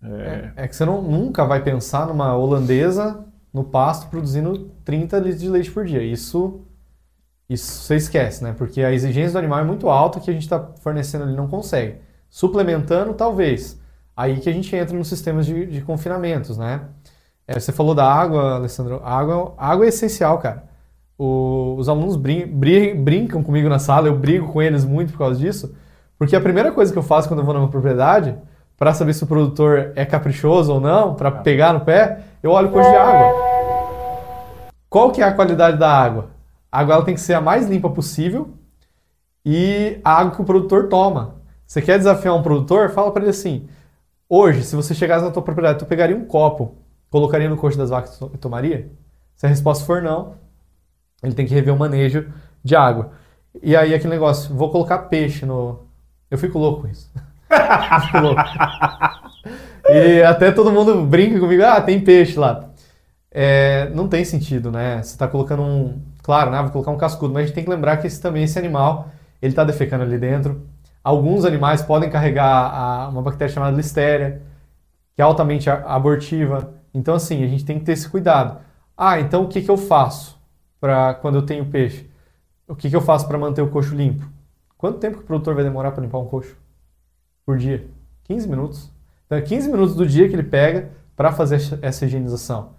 É, é, é que você não, nunca vai pensar numa holandesa no pasto produzindo 30 litros de leite por dia. Isso, isso você esquece, né? Porque a exigência do animal é muito alta que a gente está fornecendo ali não consegue. Suplementando, talvez. Aí que a gente entra nos sistemas de, de confinamentos, né? É, você falou da água, Alessandro. Água, água é essencial, cara. O, os alunos brin, brin, brincam comigo na sala, eu brigo com eles muito por causa disso, porque a primeira coisa que eu faço quando eu vou numa propriedade, para saber se o produtor é caprichoso ou não, para pegar no pé, eu olho custo de água. Qual que é a qualidade da água? A água ela tem que ser a mais limpa possível e a água que o produtor toma. Você quer desafiar um produtor? Fala para ele assim: hoje, se você chegasse na tua propriedade, tu pegaria um copo, colocaria no coxo das vacas e tomaria? Se a resposta for não, ele tem que rever o manejo de água. E aí aquele negócio, vou colocar peixe no. Eu fico louco com isso. [laughs] fico louco. e até todo mundo brinca comigo, ah, tem peixe lá. É, não tem sentido, né? Você está colocando um. Claro, né? Vou colocar um cascudo, mas a gente tem que lembrar que esse, também esse animal ele está defecando ali dentro. Alguns animais podem carregar a, uma bactéria chamada Listeria, que é altamente abortiva. Então, assim, a gente tem que ter esse cuidado. Ah, então o que, que eu faço para quando eu tenho peixe? O que, que eu faço para manter o coxo limpo? Quanto tempo que o produtor vai demorar para limpar um coxo? Por dia? 15 minutos. Então, é 15 minutos do dia que ele pega para fazer essa higienização.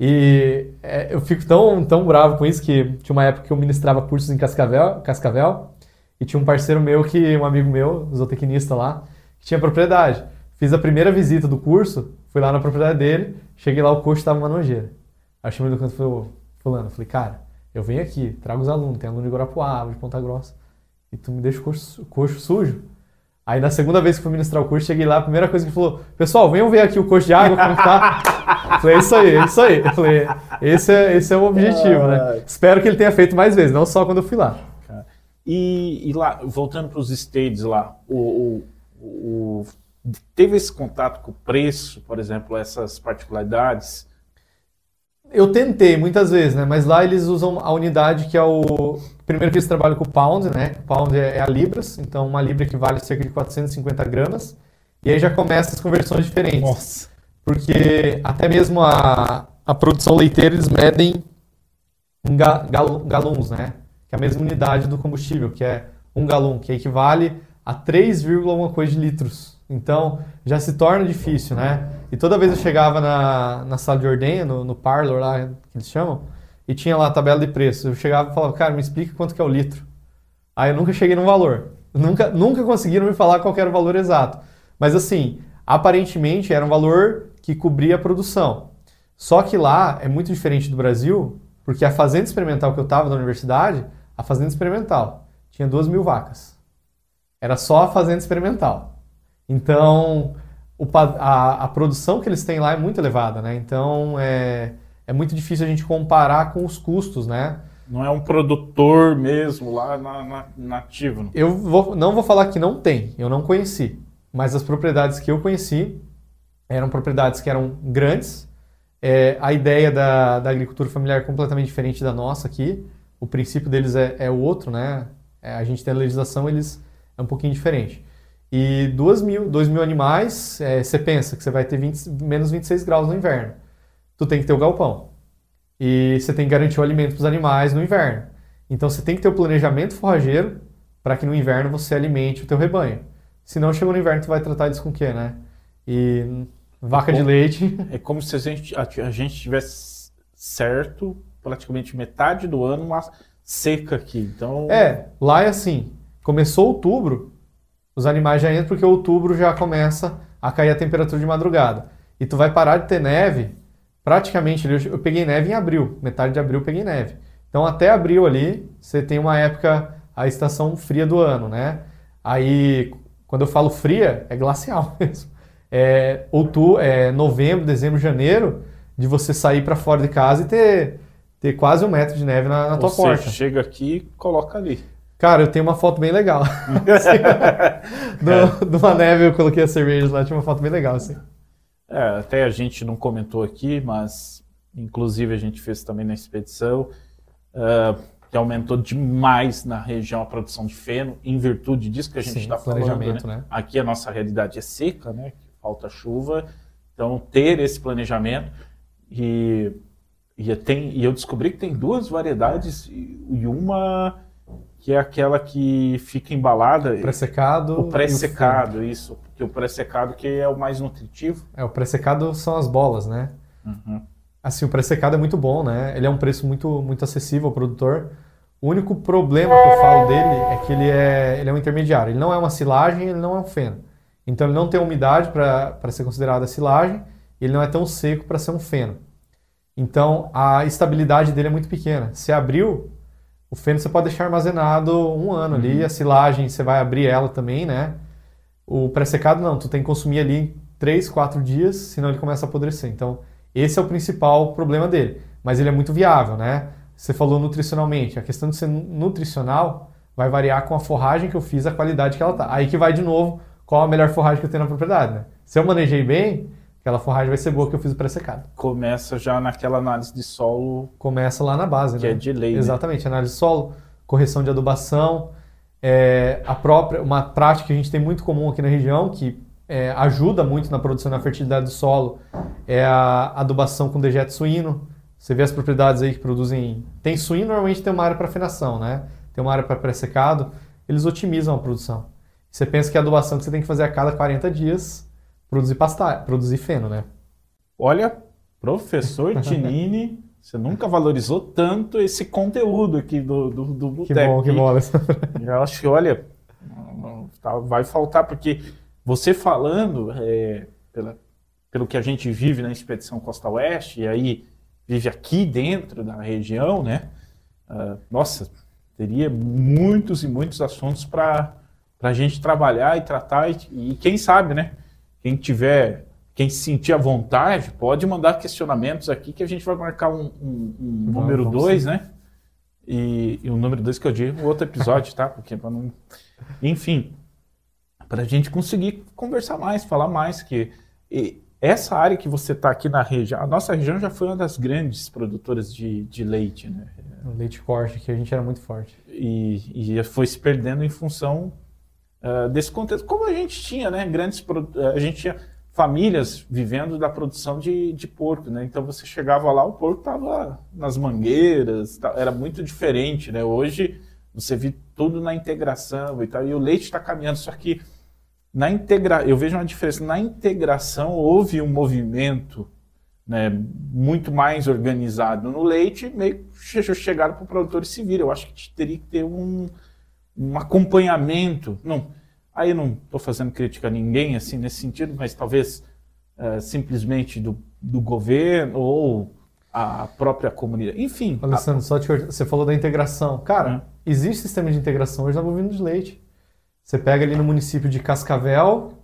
E é, eu fico tão, tão bravo com isso que tinha uma época que eu ministrava cursos em Cascavel, Cascavel e tinha um parceiro meu, que um amigo meu, zootecnista lá, que tinha propriedade. Fiz a primeira visita do curso, fui lá na propriedade dele, cheguei lá, o coxo estava uma nojeira. Aí eu chamei do canto e falei, fulano, falei, cara, eu venho aqui, trago os alunos, tem aluno de Guarapuava, de Ponta Grossa, e tu me deixa o coxo, o coxo sujo? Aí na segunda vez que fui ministrar o curso, cheguei lá, a primeira coisa que ele falou, pessoal, venham ver aqui o coxo de água, como tá. falei, é isso aí, é isso aí. Eu falei, esse é, esse é o objetivo, né? Espero que ele tenha feito mais vezes, não só quando eu fui lá. E, e lá, voltando para os stages lá, o, o, o, teve esse contato com o preço, por exemplo, essas particularidades? Eu tentei muitas vezes, né? Mas lá eles usam a unidade que é o. Primeiro que eles trabalham com o pound, né? O pound é, é a libras, então uma libra equivale a cerca de 450 gramas. E aí já começa as conversões diferentes. Nossa! Porque até mesmo a, a produção leiteira eles medem em ga, gal, galões, né? Que é a mesma unidade do combustível, que é um galão, que equivale a 3, alguma coisa de litros. Então, já se torna difícil, né? E toda vez eu chegava na, na sala de ordenha, no, no parlor lá, que eles chamam, e tinha lá a tabela de preço. Eu chegava e falava, cara, me explica quanto que é o litro. Aí eu nunca cheguei no valor. Nunca, nunca conseguiram me falar qual era o valor exato. Mas assim, aparentemente era um valor que cobria a produção. Só que lá é muito diferente do Brasil, porque a fazenda experimental que eu estava na universidade, a fazenda experimental tinha duas mil vacas. Era só a fazenda experimental. Então, o, a, a, produção que eles têm lá é muito elevada, né? Então, é, é muito difícil a gente comparar com os custos, né? Não é um produtor mesmo lá na, na, nativo. Eu vou, não vou falar que não tem, eu não conheci. Mas as propriedades que eu conheci eram propriedades que eram grandes, é, a ideia da, da agricultura familiar é completamente diferente da nossa aqui. O princípio deles é, é outro, né? É, a gente tem a legislação, eles é um pouquinho diferente. E 2 mil, 2 mil animais, é, você pensa que você vai ter 20, menos 26 graus no inverno. Tu tem que ter o galpão. E você tem que garantir o alimento para os animais no inverno. Então você tem que ter o planejamento forrageiro para que no inverno você alimente o teu rebanho. Se não chegou no inverno, tu vai tratar eles com o quê, né? E Vaca de leite. É como se a gente, a, gente tivesse certo praticamente metade do ano uma seca aqui. Então... É, lá é assim. Começou outubro, os animais já entram porque outubro já começa a cair a temperatura de madrugada. E tu vai parar de ter neve praticamente. Eu peguei neve em abril, metade de abril eu peguei neve. Então até abril ali você tem uma época, a estação fria do ano, né? Aí quando eu falo fria, é glacial [laughs] mesmo é, outubro, é, novembro, dezembro, janeiro, de você sair para fora de casa e ter, ter quase um metro de neve na, na tua você porta. chega aqui e coloca ali. Cara, eu tenho uma foto bem legal. [laughs] do, de uma neve, eu coloquei as cervejas lá, tinha uma foto bem legal, assim. É, até a gente não comentou aqui, mas inclusive a gente fez também na expedição, uh, que aumentou demais na região a produção de feno, em virtude disso que a gente está falando. Né? Né? Aqui a nossa realidade é seca, né? Falta chuva. Então, ter esse planejamento. E, e, tem, e eu descobri que tem duas variedades e uma que é aquela que fica embalada. Pré-secado. O pré-secado, isso. Porque o pré-secado que é o mais nutritivo. É, o pré-secado são as bolas, né? Uhum. Assim, o pré-secado é muito bom, né? Ele é um preço muito, muito acessível ao produtor. O único problema que eu falo dele é que ele é, ele é um intermediário. Ele não é uma silagem, ele não é um feno. Então ele não tem umidade para ser considerada silagem, ele não é tão seco para ser um feno. Então a estabilidade dele é muito pequena. Se abriu, o feno você pode deixar armazenado um ano uhum. ali, a silagem você vai abrir ela também, né? O pré-secado não, tu tem que consumir ali 3, 4 dias, senão ele começa a apodrecer. Então esse é o principal problema dele. Mas ele é muito viável, né? Você falou nutricionalmente. A questão de ser nutricional vai variar com a forragem que eu fiz, a qualidade que ela tá. Aí que vai de novo qual a melhor forragem que eu tenho na propriedade, né? Se eu manejei bem, aquela forragem vai ser boa que eu fiz o pré-secado. Começa já naquela análise de solo. Começa lá na base, que né? é de lei. Né? Exatamente, né? análise de solo, correção de adubação, é, a própria, uma prática que a gente tem muito comum aqui na região, que é, ajuda muito na produção da fertilidade do solo, é a adubação com dejeto suíno. Você vê as propriedades aí que produzem. Tem suíno, normalmente tem uma área para fenação, né? Tem uma área para pré-secado. Eles otimizam a produção. Você pensa que a adubação que você tem que fazer a cada 40 dias produzir pasta, produzir feno, né? Olha, professor [laughs] Tinini, você nunca valorizou tanto esse conteúdo aqui do, do, do Boteco. Que bom, que bom. Eu acho que, olha, tá, vai faltar, porque você falando, é, pela, pelo que a gente vive na Expedição Costa Oeste, e aí vive aqui dentro da região, né? Uh, nossa, teria muitos e muitos assuntos para a gente trabalhar e tratar. E, e, quem sabe, né? Quem tiver, quem se sentir à vontade, pode mandar questionamentos aqui que a gente vai marcar um, um, um número 2, né? E, e o número 2 que eu digo, outro episódio, tá? Porque para não. Enfim, para a gente conseguir conversar mais, falar mais, que essa área que você está aqui na região, a nossa região já foi uma das grandes produtoras de, de leite, né? leite forte, que a gente era muito forte. E, e foi se perdendo em função uh, desse contexto. Como a gente tinha, né? Grandes, a gente tinha famílias vivendo da produção de, de porco, né? Então você chegava lá, o porco estava nas mangueiras, era muito diferente, né? Hoje você vê tudo na integração e tal, e o leite está caminhando, só que na integra... eu vejo uma diferença. Na integração houve um movimento né, muito mais organizado no leite, meio que chegaram para o produtor e se. Eu acho que teria que ter um, um acompanhamento. Não, aí não estou fazendo crítica a ninguém assim nesse sentido, mas talvez uh, simplesmente do, do governo ou a própria comunidade. Enfim. Alessandro, a... só te... você falou da integração. Cara, é. existe sistema de integração hoje na bovina de leite. Você pega ali no município de Cascavel,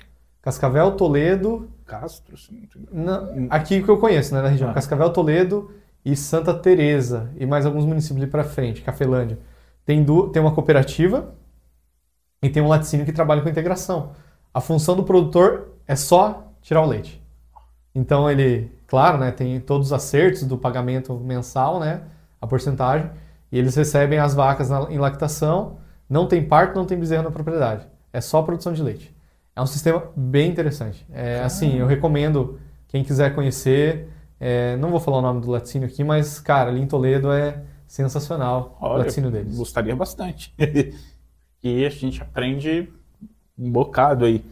Cascavel, Toledo. Castro, sim. aqui que eu conheço, né, na região. Ah. Cascavel, Toledo e Santa Teresa e mais alguns municípios ali para frente, Cafelândia. Tem, tem uma cooperativa e tem um laticínio que trabalha com integração. A função do produtor é só tirar o leite. Então ele, claro, né, tem todos os acertos do pagamento mensal, né, a porcentagem, e eles recebem as vacas na, em lactação não tem parto, não tem bezerro na propriedade. É só produção de leite. É um sistema bem interessante. É, assim, eu recomendo quem quiser conhecer. É, não vou falar o nome do laticínio aqui, mas, cara, ali em Toledo é sensacional Olha, o laticínio deles. Gostaria bastante. [laughs] e a gente aprende um bocado aí.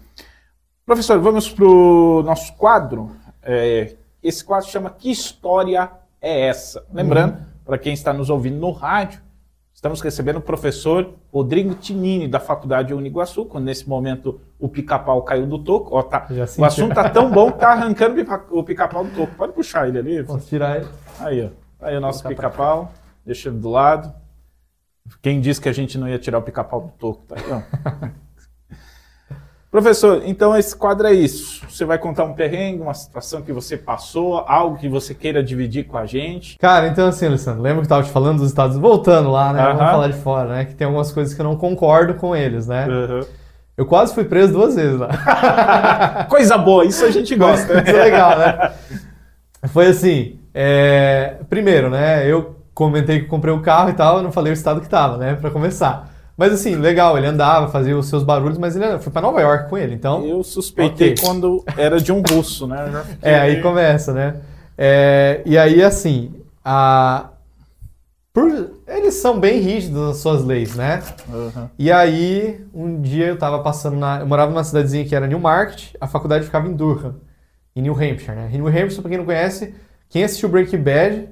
Professor, vamos para o nosso quadro. É, esse quadro chama Que História é Essa? Lembrando, uhum. para quem está nos ouvindo no rádio, Estamos recebendo o professor Rodrigo Tinini, da Faculdade Uniguaçu, quando nesse momento o pica-pau caiu do toco. Ó, tá, o assunto tá tão bom que tá arrancando o pica-pau do toco. Pode puxar ele ali. Posso tirar ele? Aí, ó. Aí o nosso pica-pau. Deixa ele do lado. Quem disse que a gente não ia tirar o pica-pau do toco? Tá aí. [laughs] Professor, então esse quadro é isso. Você vai contar um perrengue, uma situação que você passou, algo que você queira dividir com a gente. Cara, então assim, Alessandro, lembra que eu estava te falando dos Estados Unidos? Voltando lá, né? Uh -huh. Vamos falar de fora, né? Que tem algumas coisas que eu não concordo com eles, né? Eu quase fui preso duas vezes lá. [laughs] Coisa boa, isso a gente gosta. isso é legal, né? Foi assim, é... primeiro, né? Eu comentei que comprei o carro e tal, eu não falei o estado que tava, né? Para começar. Mas assim, legal, ele andava, fazia os seus barulhos, mas ele foi para Nova York com ele, então... Eu suspeitei okay. quando era de um russo, né? [laughs] É, aí começa, né? É, e aí, assim, a... por- eles são bem rígidos nas suas leis, né? Aham. E aí, um dia eu tava passando na. Eu morava numa cidadezinha que era Newmarket, a faculdade ficava em Durham, em New Hampshire, né? Em New Hampshire, pra quem não conhece, quem assistiu Breaking Bad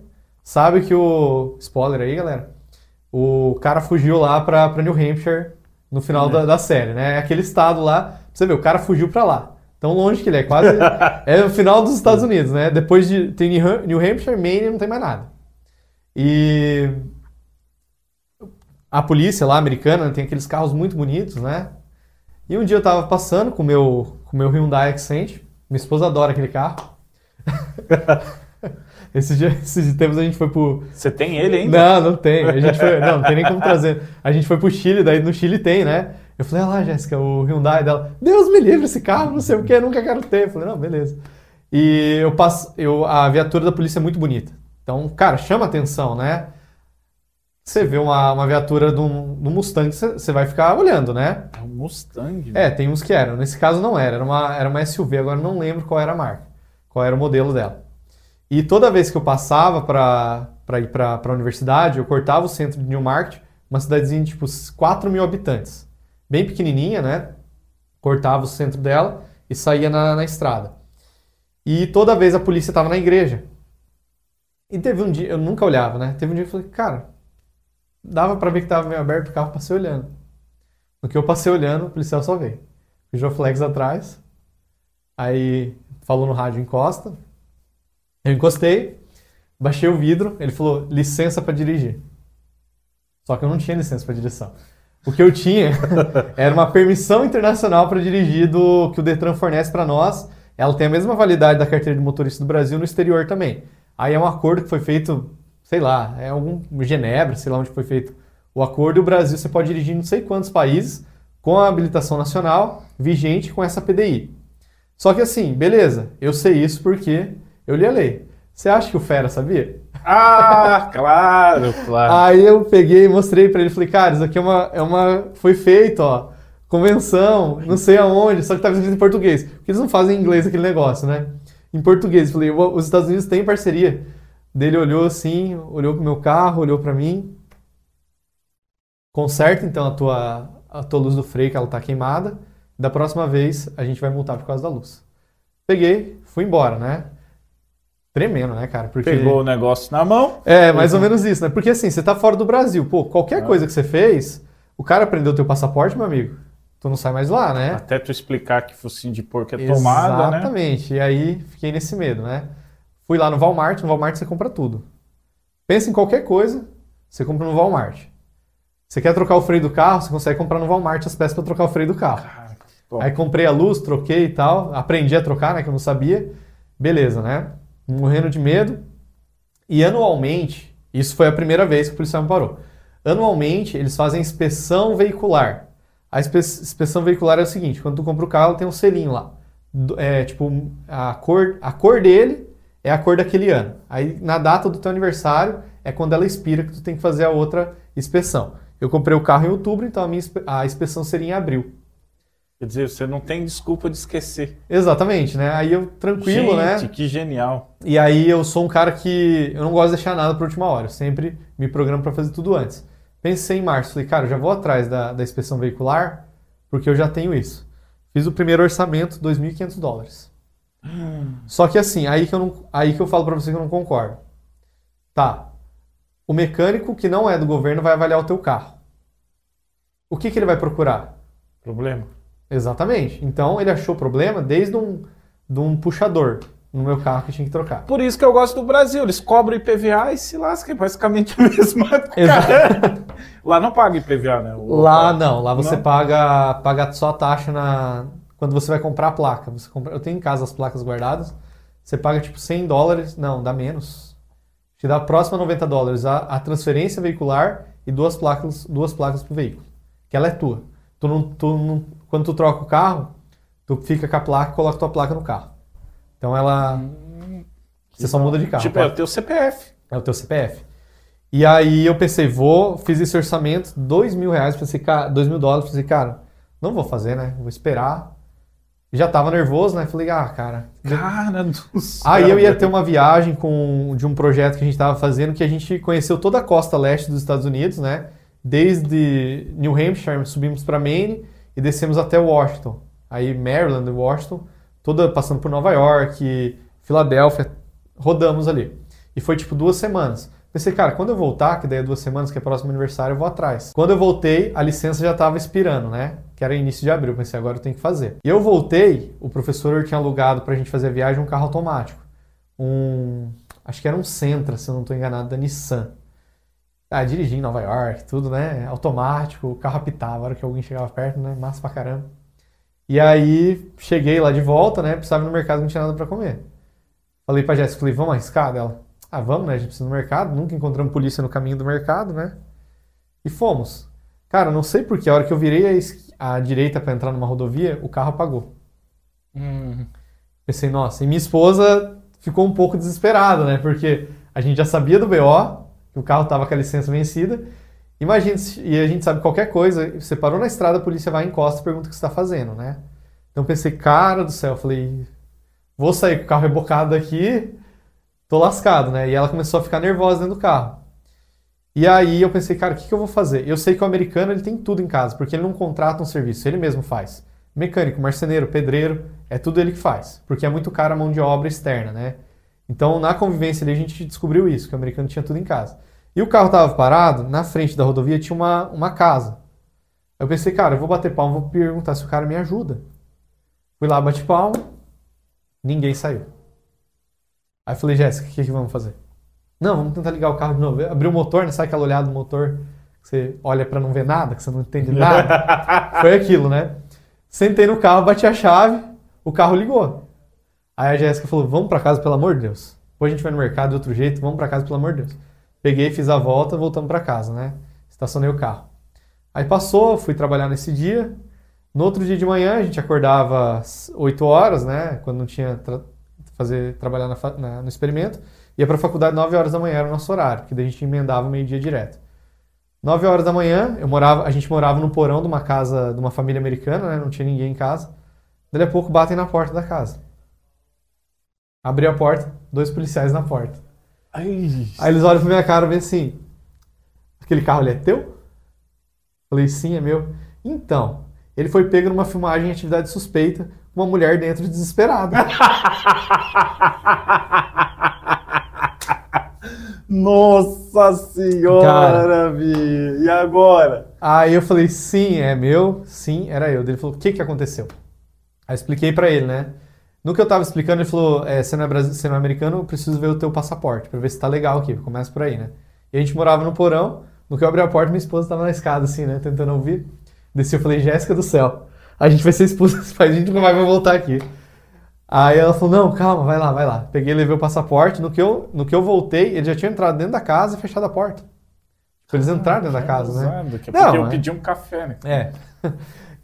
sabe que o. Spoiler aí, galera. O cara fugiu lá pra, pra New Hampshire no final da, da série, né? É aquele estado lá. Você ver, o cara fugiu pra lá. Tão longe que ele é, quase. [laughs] é o final dos Estados Unidos, né? Depois de. Tem New Ham- New Hampshire, Maine, não tem mais nada. E a polícia lá americana tem aqueles carros muito bonitos, né? E um dia eu tava passando com o meu, com o meu Hyundai Accent. Minha esposa adora aquele carro. [laughs] Esse dia, [laughs] esses tempos a gente foi pro. Você tem ele ainda? Não, não tem. A gente foi, não, não tem nem como trazer. A gente foi pro Chile, daí no Chile tem, né? Eu falei, ah lá, Jéssica, o Hyundai dela. Deus me livre esse carro, não sei o que, nunca quero ter. Eu falei, não, beleza. E eu passo, eu, a viatura da polícia é muito bonita. Então, cara, chama atenção, né? Você vê uma, uma viatura de um, de um Mustang, você vai ficar olhando, né? É um Mustang. É, tem uns que eram. Nesse caso não era, era uma, era uma SUV, agora não lembro qual era a marca, qual era o modelo dela. E toda vez que eu passava para ir para a universidade, eu cortava o centro de Newmarket, uma cidadezinha de tipo 4 mil habitantes. Bem pequenininha, né? Cortava o centro dela e saía na, na estrada. E toda vez a polícia estava na igreja. E teve um dia, eu nunca olhava, né? Teve um dia que eu falei, cara, dava para ver que tava meio aberto o carro, passei olhando. No que eu passei olhando, o policial só veio. Fez flex atrás. Aí falou no rádio, encosta. Eu encostei, baixei o vidro, ele falou, licença para dirigir. Só que eu não tinha licença para direção. O que eu tinha [laughs] era uma permissão internacional para dirigir do que o Detran fornece para nós. Ela tem a mesma validade da carteira de motorista do Brasil no exterior também. Aí é um acordo que foi feito, sei lá, é algum Genebra, sei lá onde foi feito o acordo. E o Brasil você pode dirigir em não sei quantos países com a habilitação nacional vigente com essa PDI. Só que assim, beleza, eu sei isso porque eu li a lei. Você acha que o Fera sabia? Ah, [laughs] claro, claro. Aí eu peguei e mostrei pra ele, falei, cara, isso aqui é uma, é uma, foi feito, ó, convenção, não sei aonde, só que tava escrito em português, porque eles não fazem em inglês aquele negócio, né? Em português, falei, "Ó, os Estados Unidos têm parceria. Dele olhou assim, olhou pro meu carro, olhou pra mim, conserta então a tua, a tua luz do freio que ela tá queimada, da próxima vez a gente vai multar por causa da luz. Peguei, fui embora, né? Tremendo, né, cara? Porque... Pegou o negócio na mão. É, mais ou menos isso, né? Porque assim, você tá fora do Brasil, pô, qualquer Ah. coisa que você fez, o cara prendeu teu passaporte, meu amigo, tu não sai mais lá, né? Até tu explicar que focinho de porco é tomada, né? Exatamente. E aí fiquei nesse medo, né? Fui lá no Walmart, no Walmart você compra tudo. Pensa em qualquer coisa, você compra no Walmart. Você quer trocar o freio do carro, você consegue comprar no Walmart as peças para trocar o freio do carro. Cara. Aí comprei a luz, troquei e tal, aprendi a trocar, né, que eu não sabia. Beleza, né? Morrendo de medo. E anualmente, isso foi a primeira vez que o policial me parou. Anualmente, eles fazem inspeção veicular. A inspe- inspeção veicular é o seguinte, quando tu compra o carro, tem um selinho lá. É, tipo, a cor, a cor dele é a cor daquele ano. Aí, na data do teu aniversário, é quando ela expira que tu tem que fazer a outra inspeção. Eu comprei o carro em outubro, então a minha a inspeção seria em abril. Quer dizer, você não tem desculpa de esquecer. Exatamente, né? Aí eu tranquilo, Gente, né? que genial. E aí eu sou um cara que eu não gosto de deixar nada para última hora. Eu sempre me programo para fazer tudo antes. Pensei em março, falei, cara, eu já vou atrás da, da inspeção veicular, porque eu já tenho isso. Fiz o primeiro orçamento, 2.500 dólares. [gasps] Só que assim, aí que eu, não, aí que eu falo para você que eu não concordo. Tá, o mecânico que não é do governo vai avaliar o teu carro. O que, que ele vai procurar? Problema. Exatamente. Então ele achou problema desde um, de um puxador no meu carro que tinha que trocar. Por isso que eu gosto do Brasil. Eles cobram IPVA e se lascam. É basicamente a [laughs] mesma coisa. Lá não paga IPVA, né? O- Lá não, lá você Não? paga, paga só a taxa na, quando você vai comprar a placa. Você compra, eu tenho em casa as placas guardadas. Você paga tipo 100 dólares, não, dá menos. Te dá a 90 dólares a, a transferência veicular e duas placas, duas placas pro veículo. Que ela é tua. Tu não, tu não- quando tu troca o carro, tu fica com a placa e coloca tua placa no carro. Então ela. Você só muda de carro. Tipo, tá? é o teu CPF. É o teu CPF. E aí eu pensei, vou, fiz esse orçamento, dois mil reais, pensei, cara, dois mil dólares, pensei, cara, não vou fazer, né? Vou esperar. Já tava nervoso, né? Falei, ah, cara. Cara do céu. Aí eu ia ter uma viagem com, de um projeto que a gente estava fazendo que a gente conheceu toda a costa leste dos Estados Unidos, né? Desde New Hampshire, subimos para Maine e descemos até Washington. Aí Maryland, Washington, toda passando por Nova York, Filadélfia, rodamos ali. E foi tipo duas semanas. Pensei, cara, quando eu voltar, que daí é duas semanas, que é próximo aniversário, eu vou atrás. Quando eu voltei, a licença já estava expirando, né? Que era início de abril. Pensei, agora eu tenho que fazer. E eu voltei, o professor tinha alugado pra gente fazer a viagem um carro automático. Um. Acho que era um Sentra, se eu não estou enganado, da Nissan. Ah, dirigi em Nova York, tudo, né? Automático, o carro apitava, a hora que alguém chegava perto, né? Massa pra caramba. E aí, cheguei lá de volta, né? Precisava ir no mercado, não tinha nada para comer. Falei pra Jéssica, falei, vamos arriscar dela? Ah, vamos, né? A gente precisa ir no mercado, nunca encontramos polícia no caminho do mercado, né? E fomos. Cara, não sei porquê, a hora que eu virei a, a direita para entrar numa rodovia, o carro apagou. Hum, Pensei, nossa, e minha esposa ficou um pouco desesperada, né? Porque a gente já sabia do BO, o carro tava com a licença vencida. Imagina, e a gente sabe qualquer coisa, você parou na estrada, a polícia vai, encosta e pergunta o que você está fazendo, né? Então pensei, cara do céu, falei, vou sair com o carro rebocado daqui, tô lascado, né? E ela começou a ficar nervosa dentro do carro. E aí eu pensei, cara, o que, que eu vou fazer? Eu sei que o americano ele tem tudo em casa, porque ele não contrata um serviço, ele mesmo faz. Mecânico, marceneiro, pedreiro, é tudo ele que faz, porque é muito caro a mão de obra externa, né? Então na convivência ali a gente descobriu isso, que o americano tinha tudo em casa. E o carro estava parado, na frente da rodovia tinha uma, uma casa. Eu pensei, cara, eu vou bater palma, vou perguntar se o cara me ajuda. Fui lá, bati palma, ninguém saiu. Aí eu falei, Jéssica, o que, que vamos fazer? Não, vamos tentar ligar o carro de novo. Abriu o motor, né? Sabe aquela olhada do motor que você olha pra não ver nada, que você não entende nada? [laughs] Foi aquilo, né? Sentei no carro, bati a chave, o carro ligou. Aí a Jéssica falou: Vamos pra casa, pelo amor de Deus. Depois a gente vai no mercado de outro jeito, vamos pra casa, pelo amor de Deus. Peguei, fiz a volta, voltamos pra casa, né? Estacionei o carro. Aí passou, fui trabalhar nesse dia. No outro dia de manhã, a gente acordava às 8 horas, né? Quando não tinha tra fazer trabalhar na na- no experimento. Ia pra faculdade 9 horas da manhã, era o nosso horário, porque daí a gente emendava meio-dia direto. 9 horas da manhã, eu morava, a gente morava no porão de uma casa de uma família americana, né? Não tinha ninguém em casa. Daí a pouco batem na porta da casa. Abri a porta, dois policiais na porta. Ai, Aí eles olham pra minha cara e veem assim: aquele carro ali é teu? Falei, sim, é meu. Então, ele foi pego numa filmagem em atividade suspeita, uma mulher dentro desesperada. [laughs] Nossa senhora. Vi. E agora? Aí eu falei, sim, é meu, sim, era eu. Ele falou, o que que aconteceu? Aí eu expliquei pra ele, né? No que eu tava explicando, ele falou, é, você, não é brasi- você não é americano, eu preciso ver o teu passaporte, pra ver se tá legal aqui. Começa por aí, né? E a gente morava no porão, no que eu abri a porta, minha esposa tava na escada, assim, né? Tentando ouvir. Desci, eu falei, Jéssica do céu, a gente vai ser expulso desse país, a gente nunca mais vai voltar aqui. Aí ela falou, não, calma, vai lá, vai lá. Peguei, levei o passaporte, no que eu, no que eu voltei, ele já tinha entrado dentro da casa e fechado a porta. Tipo, eles entraram dentro da casa, né? Daqui a Não, eu é. pedi um café, né? É. [laughs]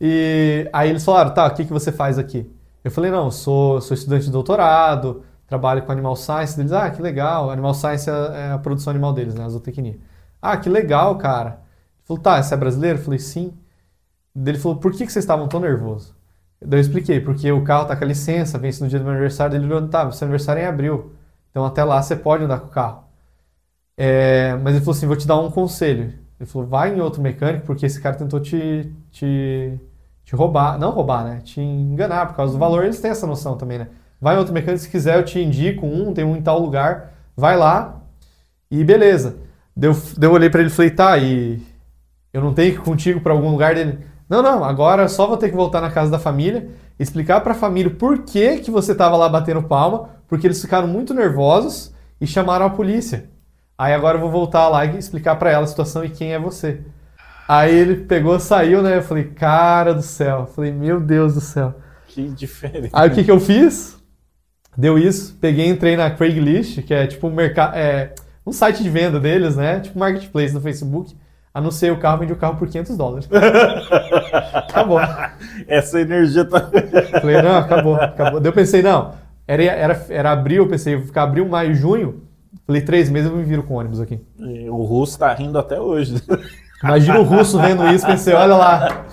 E aí eles falaram, tá, o que, que você faz aqui? Eu falei, não, sou, sou estudante de doutorado, trabalho com Animal Science. Eles, ah, que legal. Animal Science é, é a produção animal deles, né, a zootecnia. Ah, que legal, cara. Ele falou, tá, você é brasileiro? Eu falei, sim. Ele falou, por que, que vocês estavam tão nervosos? Daí eu expliquei, porque o carro tá com a licença, vence no dia do meu aniversário. Ele falou, tá, seu aniversário é em abril. Então até lá você pode andar com o carro. É, mas ele falou assim, vou te dar um conselho. Ele falou, vai em outro mecânico, porque esse cara tentou te, te, te roubar. Não roubar, né? Te enganar, por causa do valor, eles têm essa noção também, né? Vai em outro mecânico, se quiser eu te indico um, tem um em tal lugar. Vai lá e beleza. Deu, deu eu olhei pra ele e falei, tá, e eu não tenho que ir contigo pra algum lugar dele? Não, não, agora só vou ter que voltar na casa da família, explicar pra família por que, que você tava lá batendo palma, porque eles ficaram muito nervosos e chamaram a polícia. Aí agora eu vou voltar lá e explicar pra ela a situação e quem é você. Aí ele pegou, saiu, né? Eu falei, cara do céu. Eu falei, meu Deus do céu. Que diferente. Aí o que, que eu fiz? Deu isso, peguei e entrei na Craigslist, que é tipo um mercado. É, um site de venda deles, né? Tipo marketplace no Facebook. Anunciei o carro, vendi o carro por 500 dólares. [laughs] acabou. Essa energia tá. Falei, não, acabou, acabou. Daí eu pensei, não, era, era, era abril, eu pensei, vou ficar abril, maio, junho. Falei, três meses eu me viro com ônibus aqui. O russo tá rindo até hoje. Imagina o russo vendo isso, pensei, olha lá.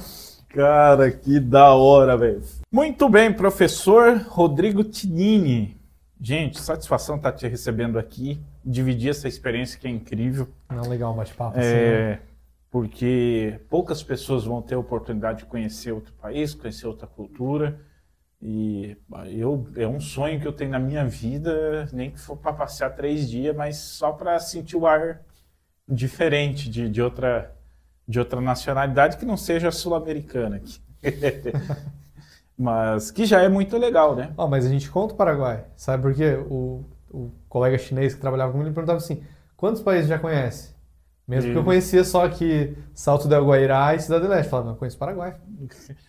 Cara, que da hora, velho. Muito bem, professor Rodrigo Tinini. Gente, satisfação estar te recebendo aqui, dividir essa experiência que é incrível. Não, legal, bate-papo. É, assim, né? porque poucas pessoas vão ter a oportunidade de conhecer outro país, conhecer outra cultura. E eu, é um sonho que eu tenho na minha vida, nem que for para passear três dias, mas só para sentir o ar diferente de, de, outra, de outra nacionalidade que não seja sul-americana. [laughs] mas que já é muito legal, né? Ó, mas a gente conta o Paraguai, sabe por quê? O, o colega chinês que trabalhava comigo ele perguntava assim, quantos países já conhece? Mesmo E- que eu conhecia só que Salto del Guairá e Cidade Leste. Eu falava, não, eu conheço Paraguai.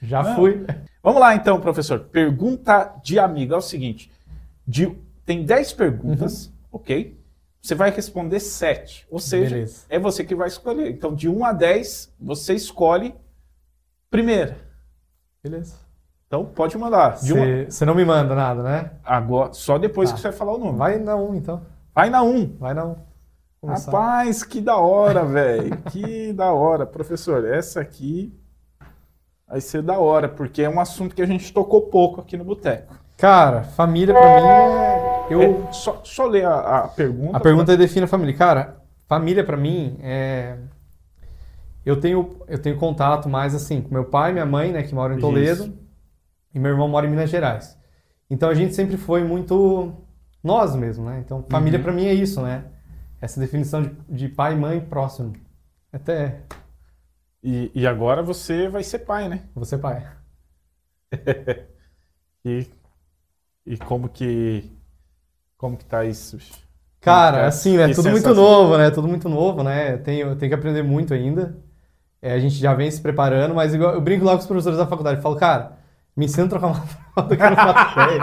Já Não. fui. Vamos lá então, professor. Pergunta de amigo. É o seguinte: de- tem 10 perguntas, Uhum. ok? Você vai responder 7. Ou seja, Beleza. é você que vai escolher. Então, de 1 a 10, você escolhe primeira. Beleza. Então, pode mandar. Você não me manda nada, né? Agora, só depois Tá. que você vai falar o número. Vai, Vai na 1, então. na 1. Vai na 1. Começar. Rapaz, que da hora, velho. que da hora. Professor, essa aqui vai ser da hora, porque é um assunto que a gente tocou pouco aqui no Boteco. Cara, família pra mim é... Eu... É, só, só ler a, a pergunta. A pergunta é define a família. Cara, família pra mim é... Eu tenho, eu tenho contato mais assim com meu pai e minha mãe, né, que moram em Isso. Toledo, e meu irmão mora em Minas Gerais. Então a gente sempre foi muito nós mesmo, né? Então família Uhum. pra mim é isso, né? Essa definição de, de pai e mãe próximo. Até E, e agora você vai ser pai, né? você pai. [laughs] E, e como que como que tá isso? Cara, Que- assim, né? que Tudo muito novo, né? Tudo muito novo, né? Eu tenho, eu tenho que aprender muito ainda. É, a gente já vem se preparando, mas igual- eu brinco lá com os professores da faculdade. Eu falo, cara, me ensina a trocar uma [laughs] fralda que eu não faço ideia.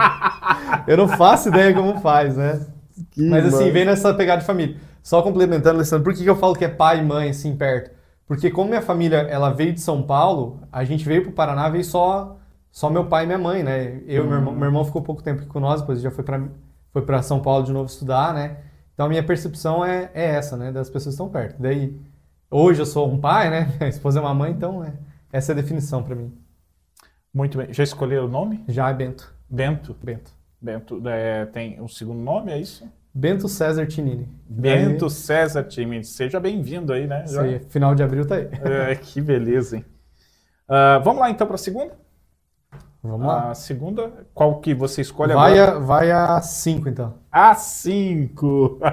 Eu não faço ideia como faz, né? Mas assim, vem nessa pegada de família. Só complementando, Alessandro, por que, que eu falo que é pai e mãe, assim, perto? Porque como minha família, ela veio de São Paulo, a gente veio pro Paraná, veio só, só meu pai e minha mãe, né? Eu e meu irmão, meu irmão ficou pouco tempo aqui com nós, depois já foi pra, foi pra São Paulo de novo estudar, né? Então a minha percepção é, é essa, né? Das pessoas que estão perto. Daí, hoje eu sou um pai, né? [laughs] Minha esposa é uma mãe, então é, essa é a definição pra mim. Muito bem. Já escolheu o nome? Já é Bento. Bento. Bento. Bento é, tem um segundo nome, é isso? Bento César Tinini. Bento César Time. Seja bem-vindo aí, né? Aí, final de abril tá aí. É, que beleza, hein? Ah, vamos lá então para a segunda? Vamos lá. A segunda, qual que você escolhe Vai agora? a, vai a 5, então. A 5. [laughs]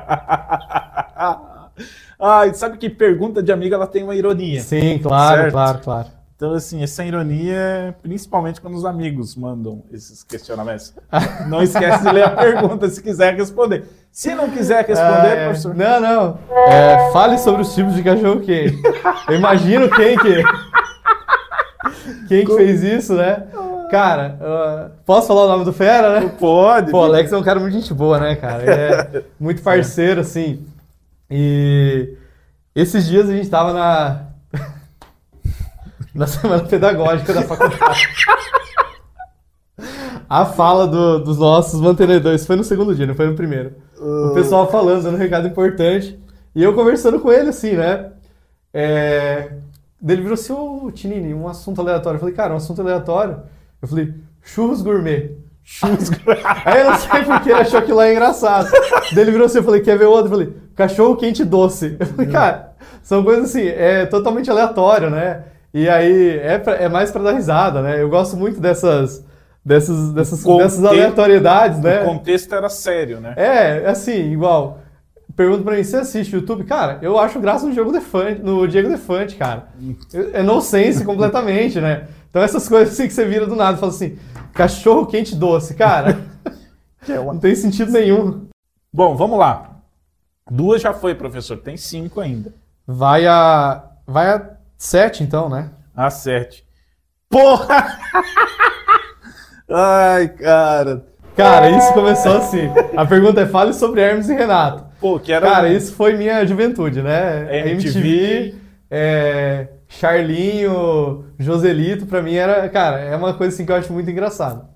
Ai, sabe que pergunta de amiga ela tem uma ironia. Sim, claro, Certo. claro, claro. Então, assim, essa ironia é principalmente quando os amigos mandam esses questionamentos. [laughs] Não esquece de ler a pergunta se quiser responder. Se não quiser responder, Ah, é. professor. Não, não. É, fale sobre os tipos de cachorro quente. Eu imagino quem que. Quem que fez isso, né? Cara, ah, posso falar o nome do Fera, né? Pode. Pô, o Alex é um cara muito gente boa, né, cara? Ele é [laughs] muito parceiro, assim. E esses dias a gente tava na. [laughs] na semana pedagógica da faculdade. A fala do- dos nossos mantenedores foi no segundo dia, não foi no primeiro. O pessoal falando, dando um recado importante. E eu conversando com ele, assim, né? É... Ele virou assim, ô Tinini, um assunto aleatório. Eu falei, cara, um assunto aleatório. Eu falei, churros gourmet. Churros gourmet. [laughs] Aí eu não sei porque ele achou que lá é engraçado. Daí ele virou assim, eu falei, quer ver outro? Eu falei, cachorro quente doce. Eu falei, cara, são coisas assim, é totalmente aleatório, né? E aí é, pra- é mais pra dar risada, né? Eu gosto muito dessas, dessas, dessas, dessas aleatoriedades, né? O contexto era sério, né? É, assim, igual. Pergunta pra mim, você assiste YouTube? Cara, eu acho graça no jogo Defante, no Diego Defante, cara. É nonsense completamente, né? Então essas coisas assim que você vira do nada, fala assim, cachorro quente doce, cara. [laughs] É não tem sentido nenhum. Bom, vamos lá. Duas já foi, professor. Tem cinco ainda. Vai a. Vai a 7, então, né? Acerte. Porra! [laughs] Ai, cara. Cara, isso começou assim. A pergunta é: fale sobre Hermes e Renato. Pô, que era. Cara, isso foi minha juventude, né? MTV. é, Charlinho, Joselito, pra mim era, cara, é uma coisa assim que eu acho muito engraçado.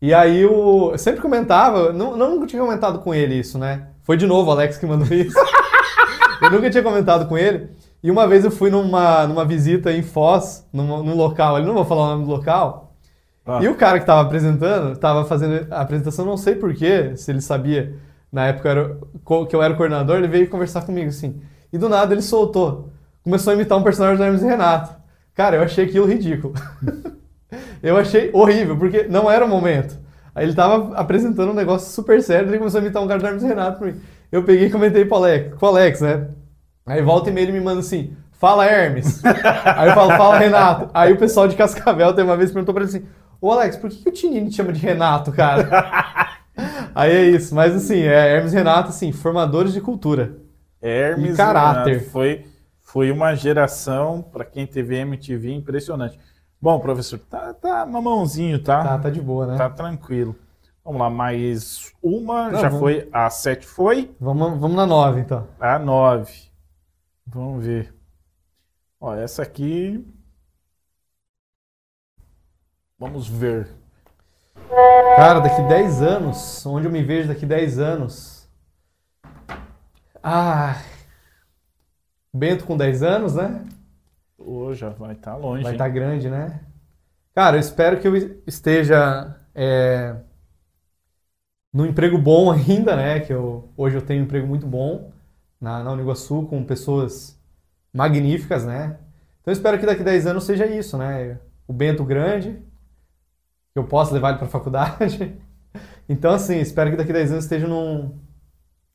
E aí eu, eu sempre comentava, não, não nunca tinha comentado com ele isso, né? Foi de novo o Alex que mandou isso. [laughs] eu nunca tinha comentado com ele. E uma vez eu fui numa, numa visita em Foz, num, num local, ali não vou falar o nome do local, Ah. e o cara que tava apresentando, tava fazendo a apresentação, não sei porquê, se ele sabia, na época eu era- que eu era o coordenador, ele veio conversar comigo assim. E do nada ele soltou. Começou a imitar um personagem do Hermes e Renato. Cara, eu achei aquilo ridículo. [laughs] eu achei horrível, porque não era o momento. Aí ele tava apresentando um negócio super sério, ele começou a imitar um cara do Hermes e Renato pra mim. Eu peguei e comentei pro Alex, com o Alex, né? Aí volta e meia ele me manda assim, fala Hermes. [laughs] Aí eu falo, fala Renato. Aí o pessoal de Cascavel tem uma vez perguntou pra ele assim, ô Alex, por que, que o Tinini te chama de Renato, cara? [laughs] Aí é isso, mas assim, é Hermes e Renato, assim, formadores de cultura. Hermes E caráter. Renato. Foi, foi uma geração, para quem teve MTV, impressionante. Bom, professor, tá, tá mamãozinho, tá? Tá, tá de boa, né? Tá tranquilo. Vamos lá, mais uma. Não, já vamos- foi. A 7 foi. Vamos, vamos na nove, então. A 9. Vamos ver. Ó, essa aqui. Vamos ver. Cara, daqui 10 anos, onde eu me vejo daqui 10 anos? Ah, Bento com 10 anos, né? Ô, já vai estar longe. Vai estar grande, né? Cara, eu espero que eu esteja é, num emprego bom [laughs] ainda, né? Que eu, hoje eu tenho um emprego muito bom na, na Uniguaçu, com pessoas magníficas, né? Então eu espero que daqui 10 anos seja isso, né? O Bento grande, que eu possa levar ele para a [laughs] faculdade. Então, assim, espero que daqui 10 anos esteja num,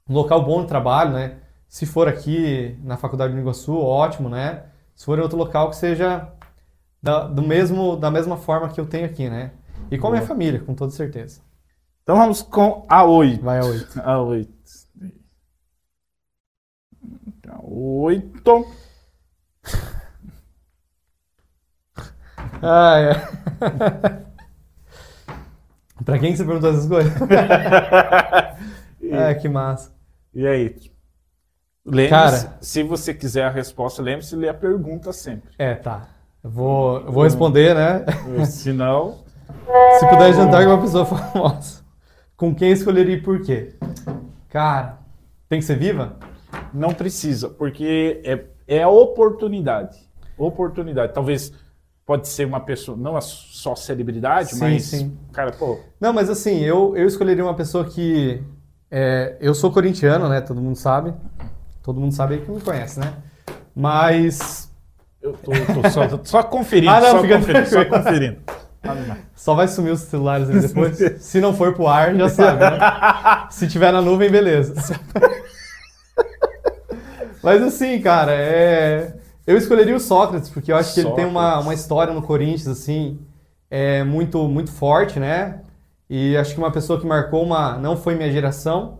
num local bom de trabalho, né? Se for aqui na Faculdade de Uniguaçu, ótimo, né? Se for em outro local, que seja da, do mesmo, da mesma forma que eu tenho aqui, né? E com a minha família, com toda certeza. Então vamos com a 8. Vai a 8. [laughs] A 8. A 8. Ah, é. pra quem que você perguntou essas coisas? [laughs] [laughs] É, que massa. E aí? Lembre-se, Cara. se você quiser a resposta, lembre-se de ler a pergunta sempre. É, tá. Eu vou, eu vou responder, né? Se não, Se puder jantar com uma pessoa famosa, com quem escolheria e por quê? Cara, tem que ser viva? não precisa, porque é, é a oportunidade. Oportunidade. Talvez pode ser uma pessoa, não a só celebridade, Sim, mas, sim. cara, pô, Não, mas assim, eu, eu escolheria uma pessoa que. é, eu sou corintiano, né? Todo mundo sabe. Todo mundo sabe aí que me conhece, né? Mas eu tô, tô só, só conferindo, [laughs] Ah, não, só, fica conferindo só conferindo. [laughs] Só vai sumir os celulares ali depois. Se não for pro ar, já sabe, né? [laughs] Se tiver na nuvem, beleza. Mas assim, cara, é... eu escolheria o Sócrates, porque eu acho que ele tem uma, Sócrates. uma história no Corinthians, assim, é muito, muito forte, né? E acho que uma pessoa que marcou uma. Não foi minha geração,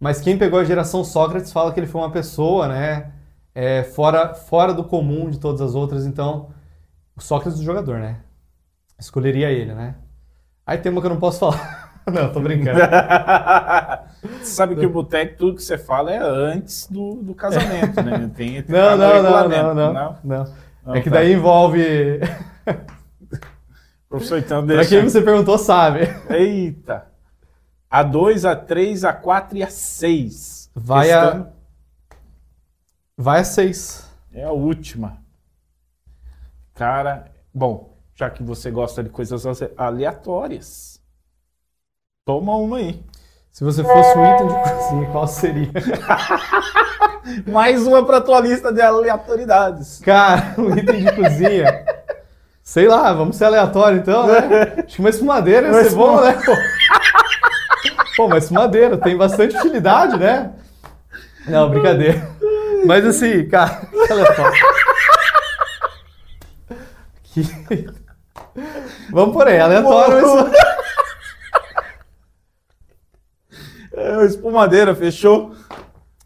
mas quem pegou a geração Sócrates fala que ele foi uma pessoa, né? é, fora, fora do comum de todas as outras. Então, o Sócrates do jogador, né? Escolheria ele, né? Aí tem uma que eu não posso falar. [laughs] não, tô brincando. Você sabe que o boteco, tudo que você fala é antes do, do casamento, né? [laughs] Tem, tem Não, não, não, regulamento, não, não, não. Não, É que tá. daí envolve. [laughs] Professor, então pra deixa. quem você perguntou, sabe. Eita! A 2, a 3, a 4 e a 6. Vai a. Vai a seis. É a última. Cara, bom, já que você gosta de coisas ale- aleatórias, toma uma aí. Se você fosse um item de cozinha, qual seria? [laughs] Mais uma pra tua lista de aleatoriedades. Cara, um item de cozinha. Sei lá, vamos ser aleatório então, né? [laughs] Acho que uma espumadeira ia ser bom, né? Pô, uma espumadeira tem bastante utilidade, né? Não, brincadeira. Mas assim, cara, que aleatório. Que... Vamos por aí, aleatório. mas- É, espumadeira, fechou?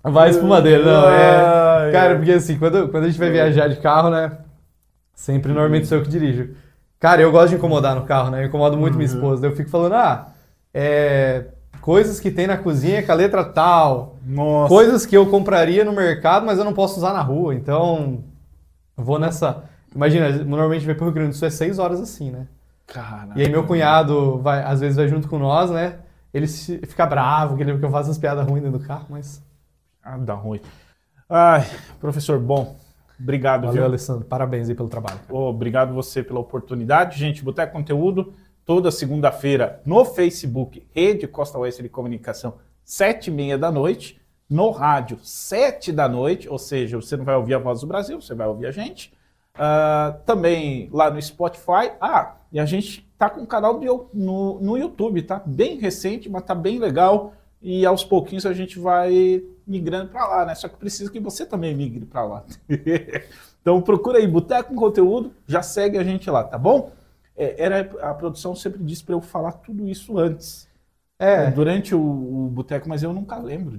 Vai espumadeira, não, é. Cara, porque assim, quando, quando a gente vai viajar de carro, né? Sempre normalmente sou eu que dirijo. Cara, eu gosto de incomodar no carro, né? Eu incomodo muito minha Uhum. esposa. Daí eu fico falando, ah, é. Coisas que tem na cozinha com a letra tal. Nossa. Coisas que eu compraria no mercado, mas eu não posso usar na rua. Então, eu vou nessa. Imagina, normalmente vai pro Rio Grande do Sul é seis horas assim, né? Cara. E aí meu cunhado vai, às vezes vai junto com nós, né? Ele fica bravo, que ele- que eu faço as piadas ruins dentro do carro, mas. Ah, dá ruim. Ai, professor, bom. Obrigado, Valeu, viu? Alessandro. Parabéns aí pelo trabalho. Obrigado você pela oportunidade. Gente, Boteco Conteúdo, toda segunda-feira no Facebook, Rede Costa Oeste de Comunicação, sete e meia da noite. No rádio, sete da noite, ou seja, você não vai ouvir a voz do Brasil, você vai ouvir a gente. Uh, também lá no Spotify. Ah, e a gente tá com um canal no, no YouTube, tá? Bem recente, mas tá bem legal. E aos pouquinhos a gente vai migrando para lá, né? Só que precisa que você também migre para lá. [laughs] então procura aí, Boteco com Conteúdo, já segue a gente lá, tá bom? É, era a produção sempre disse para eu falar tudo isso antes. É. Durante o, o boteco, mas eu nunca lembro de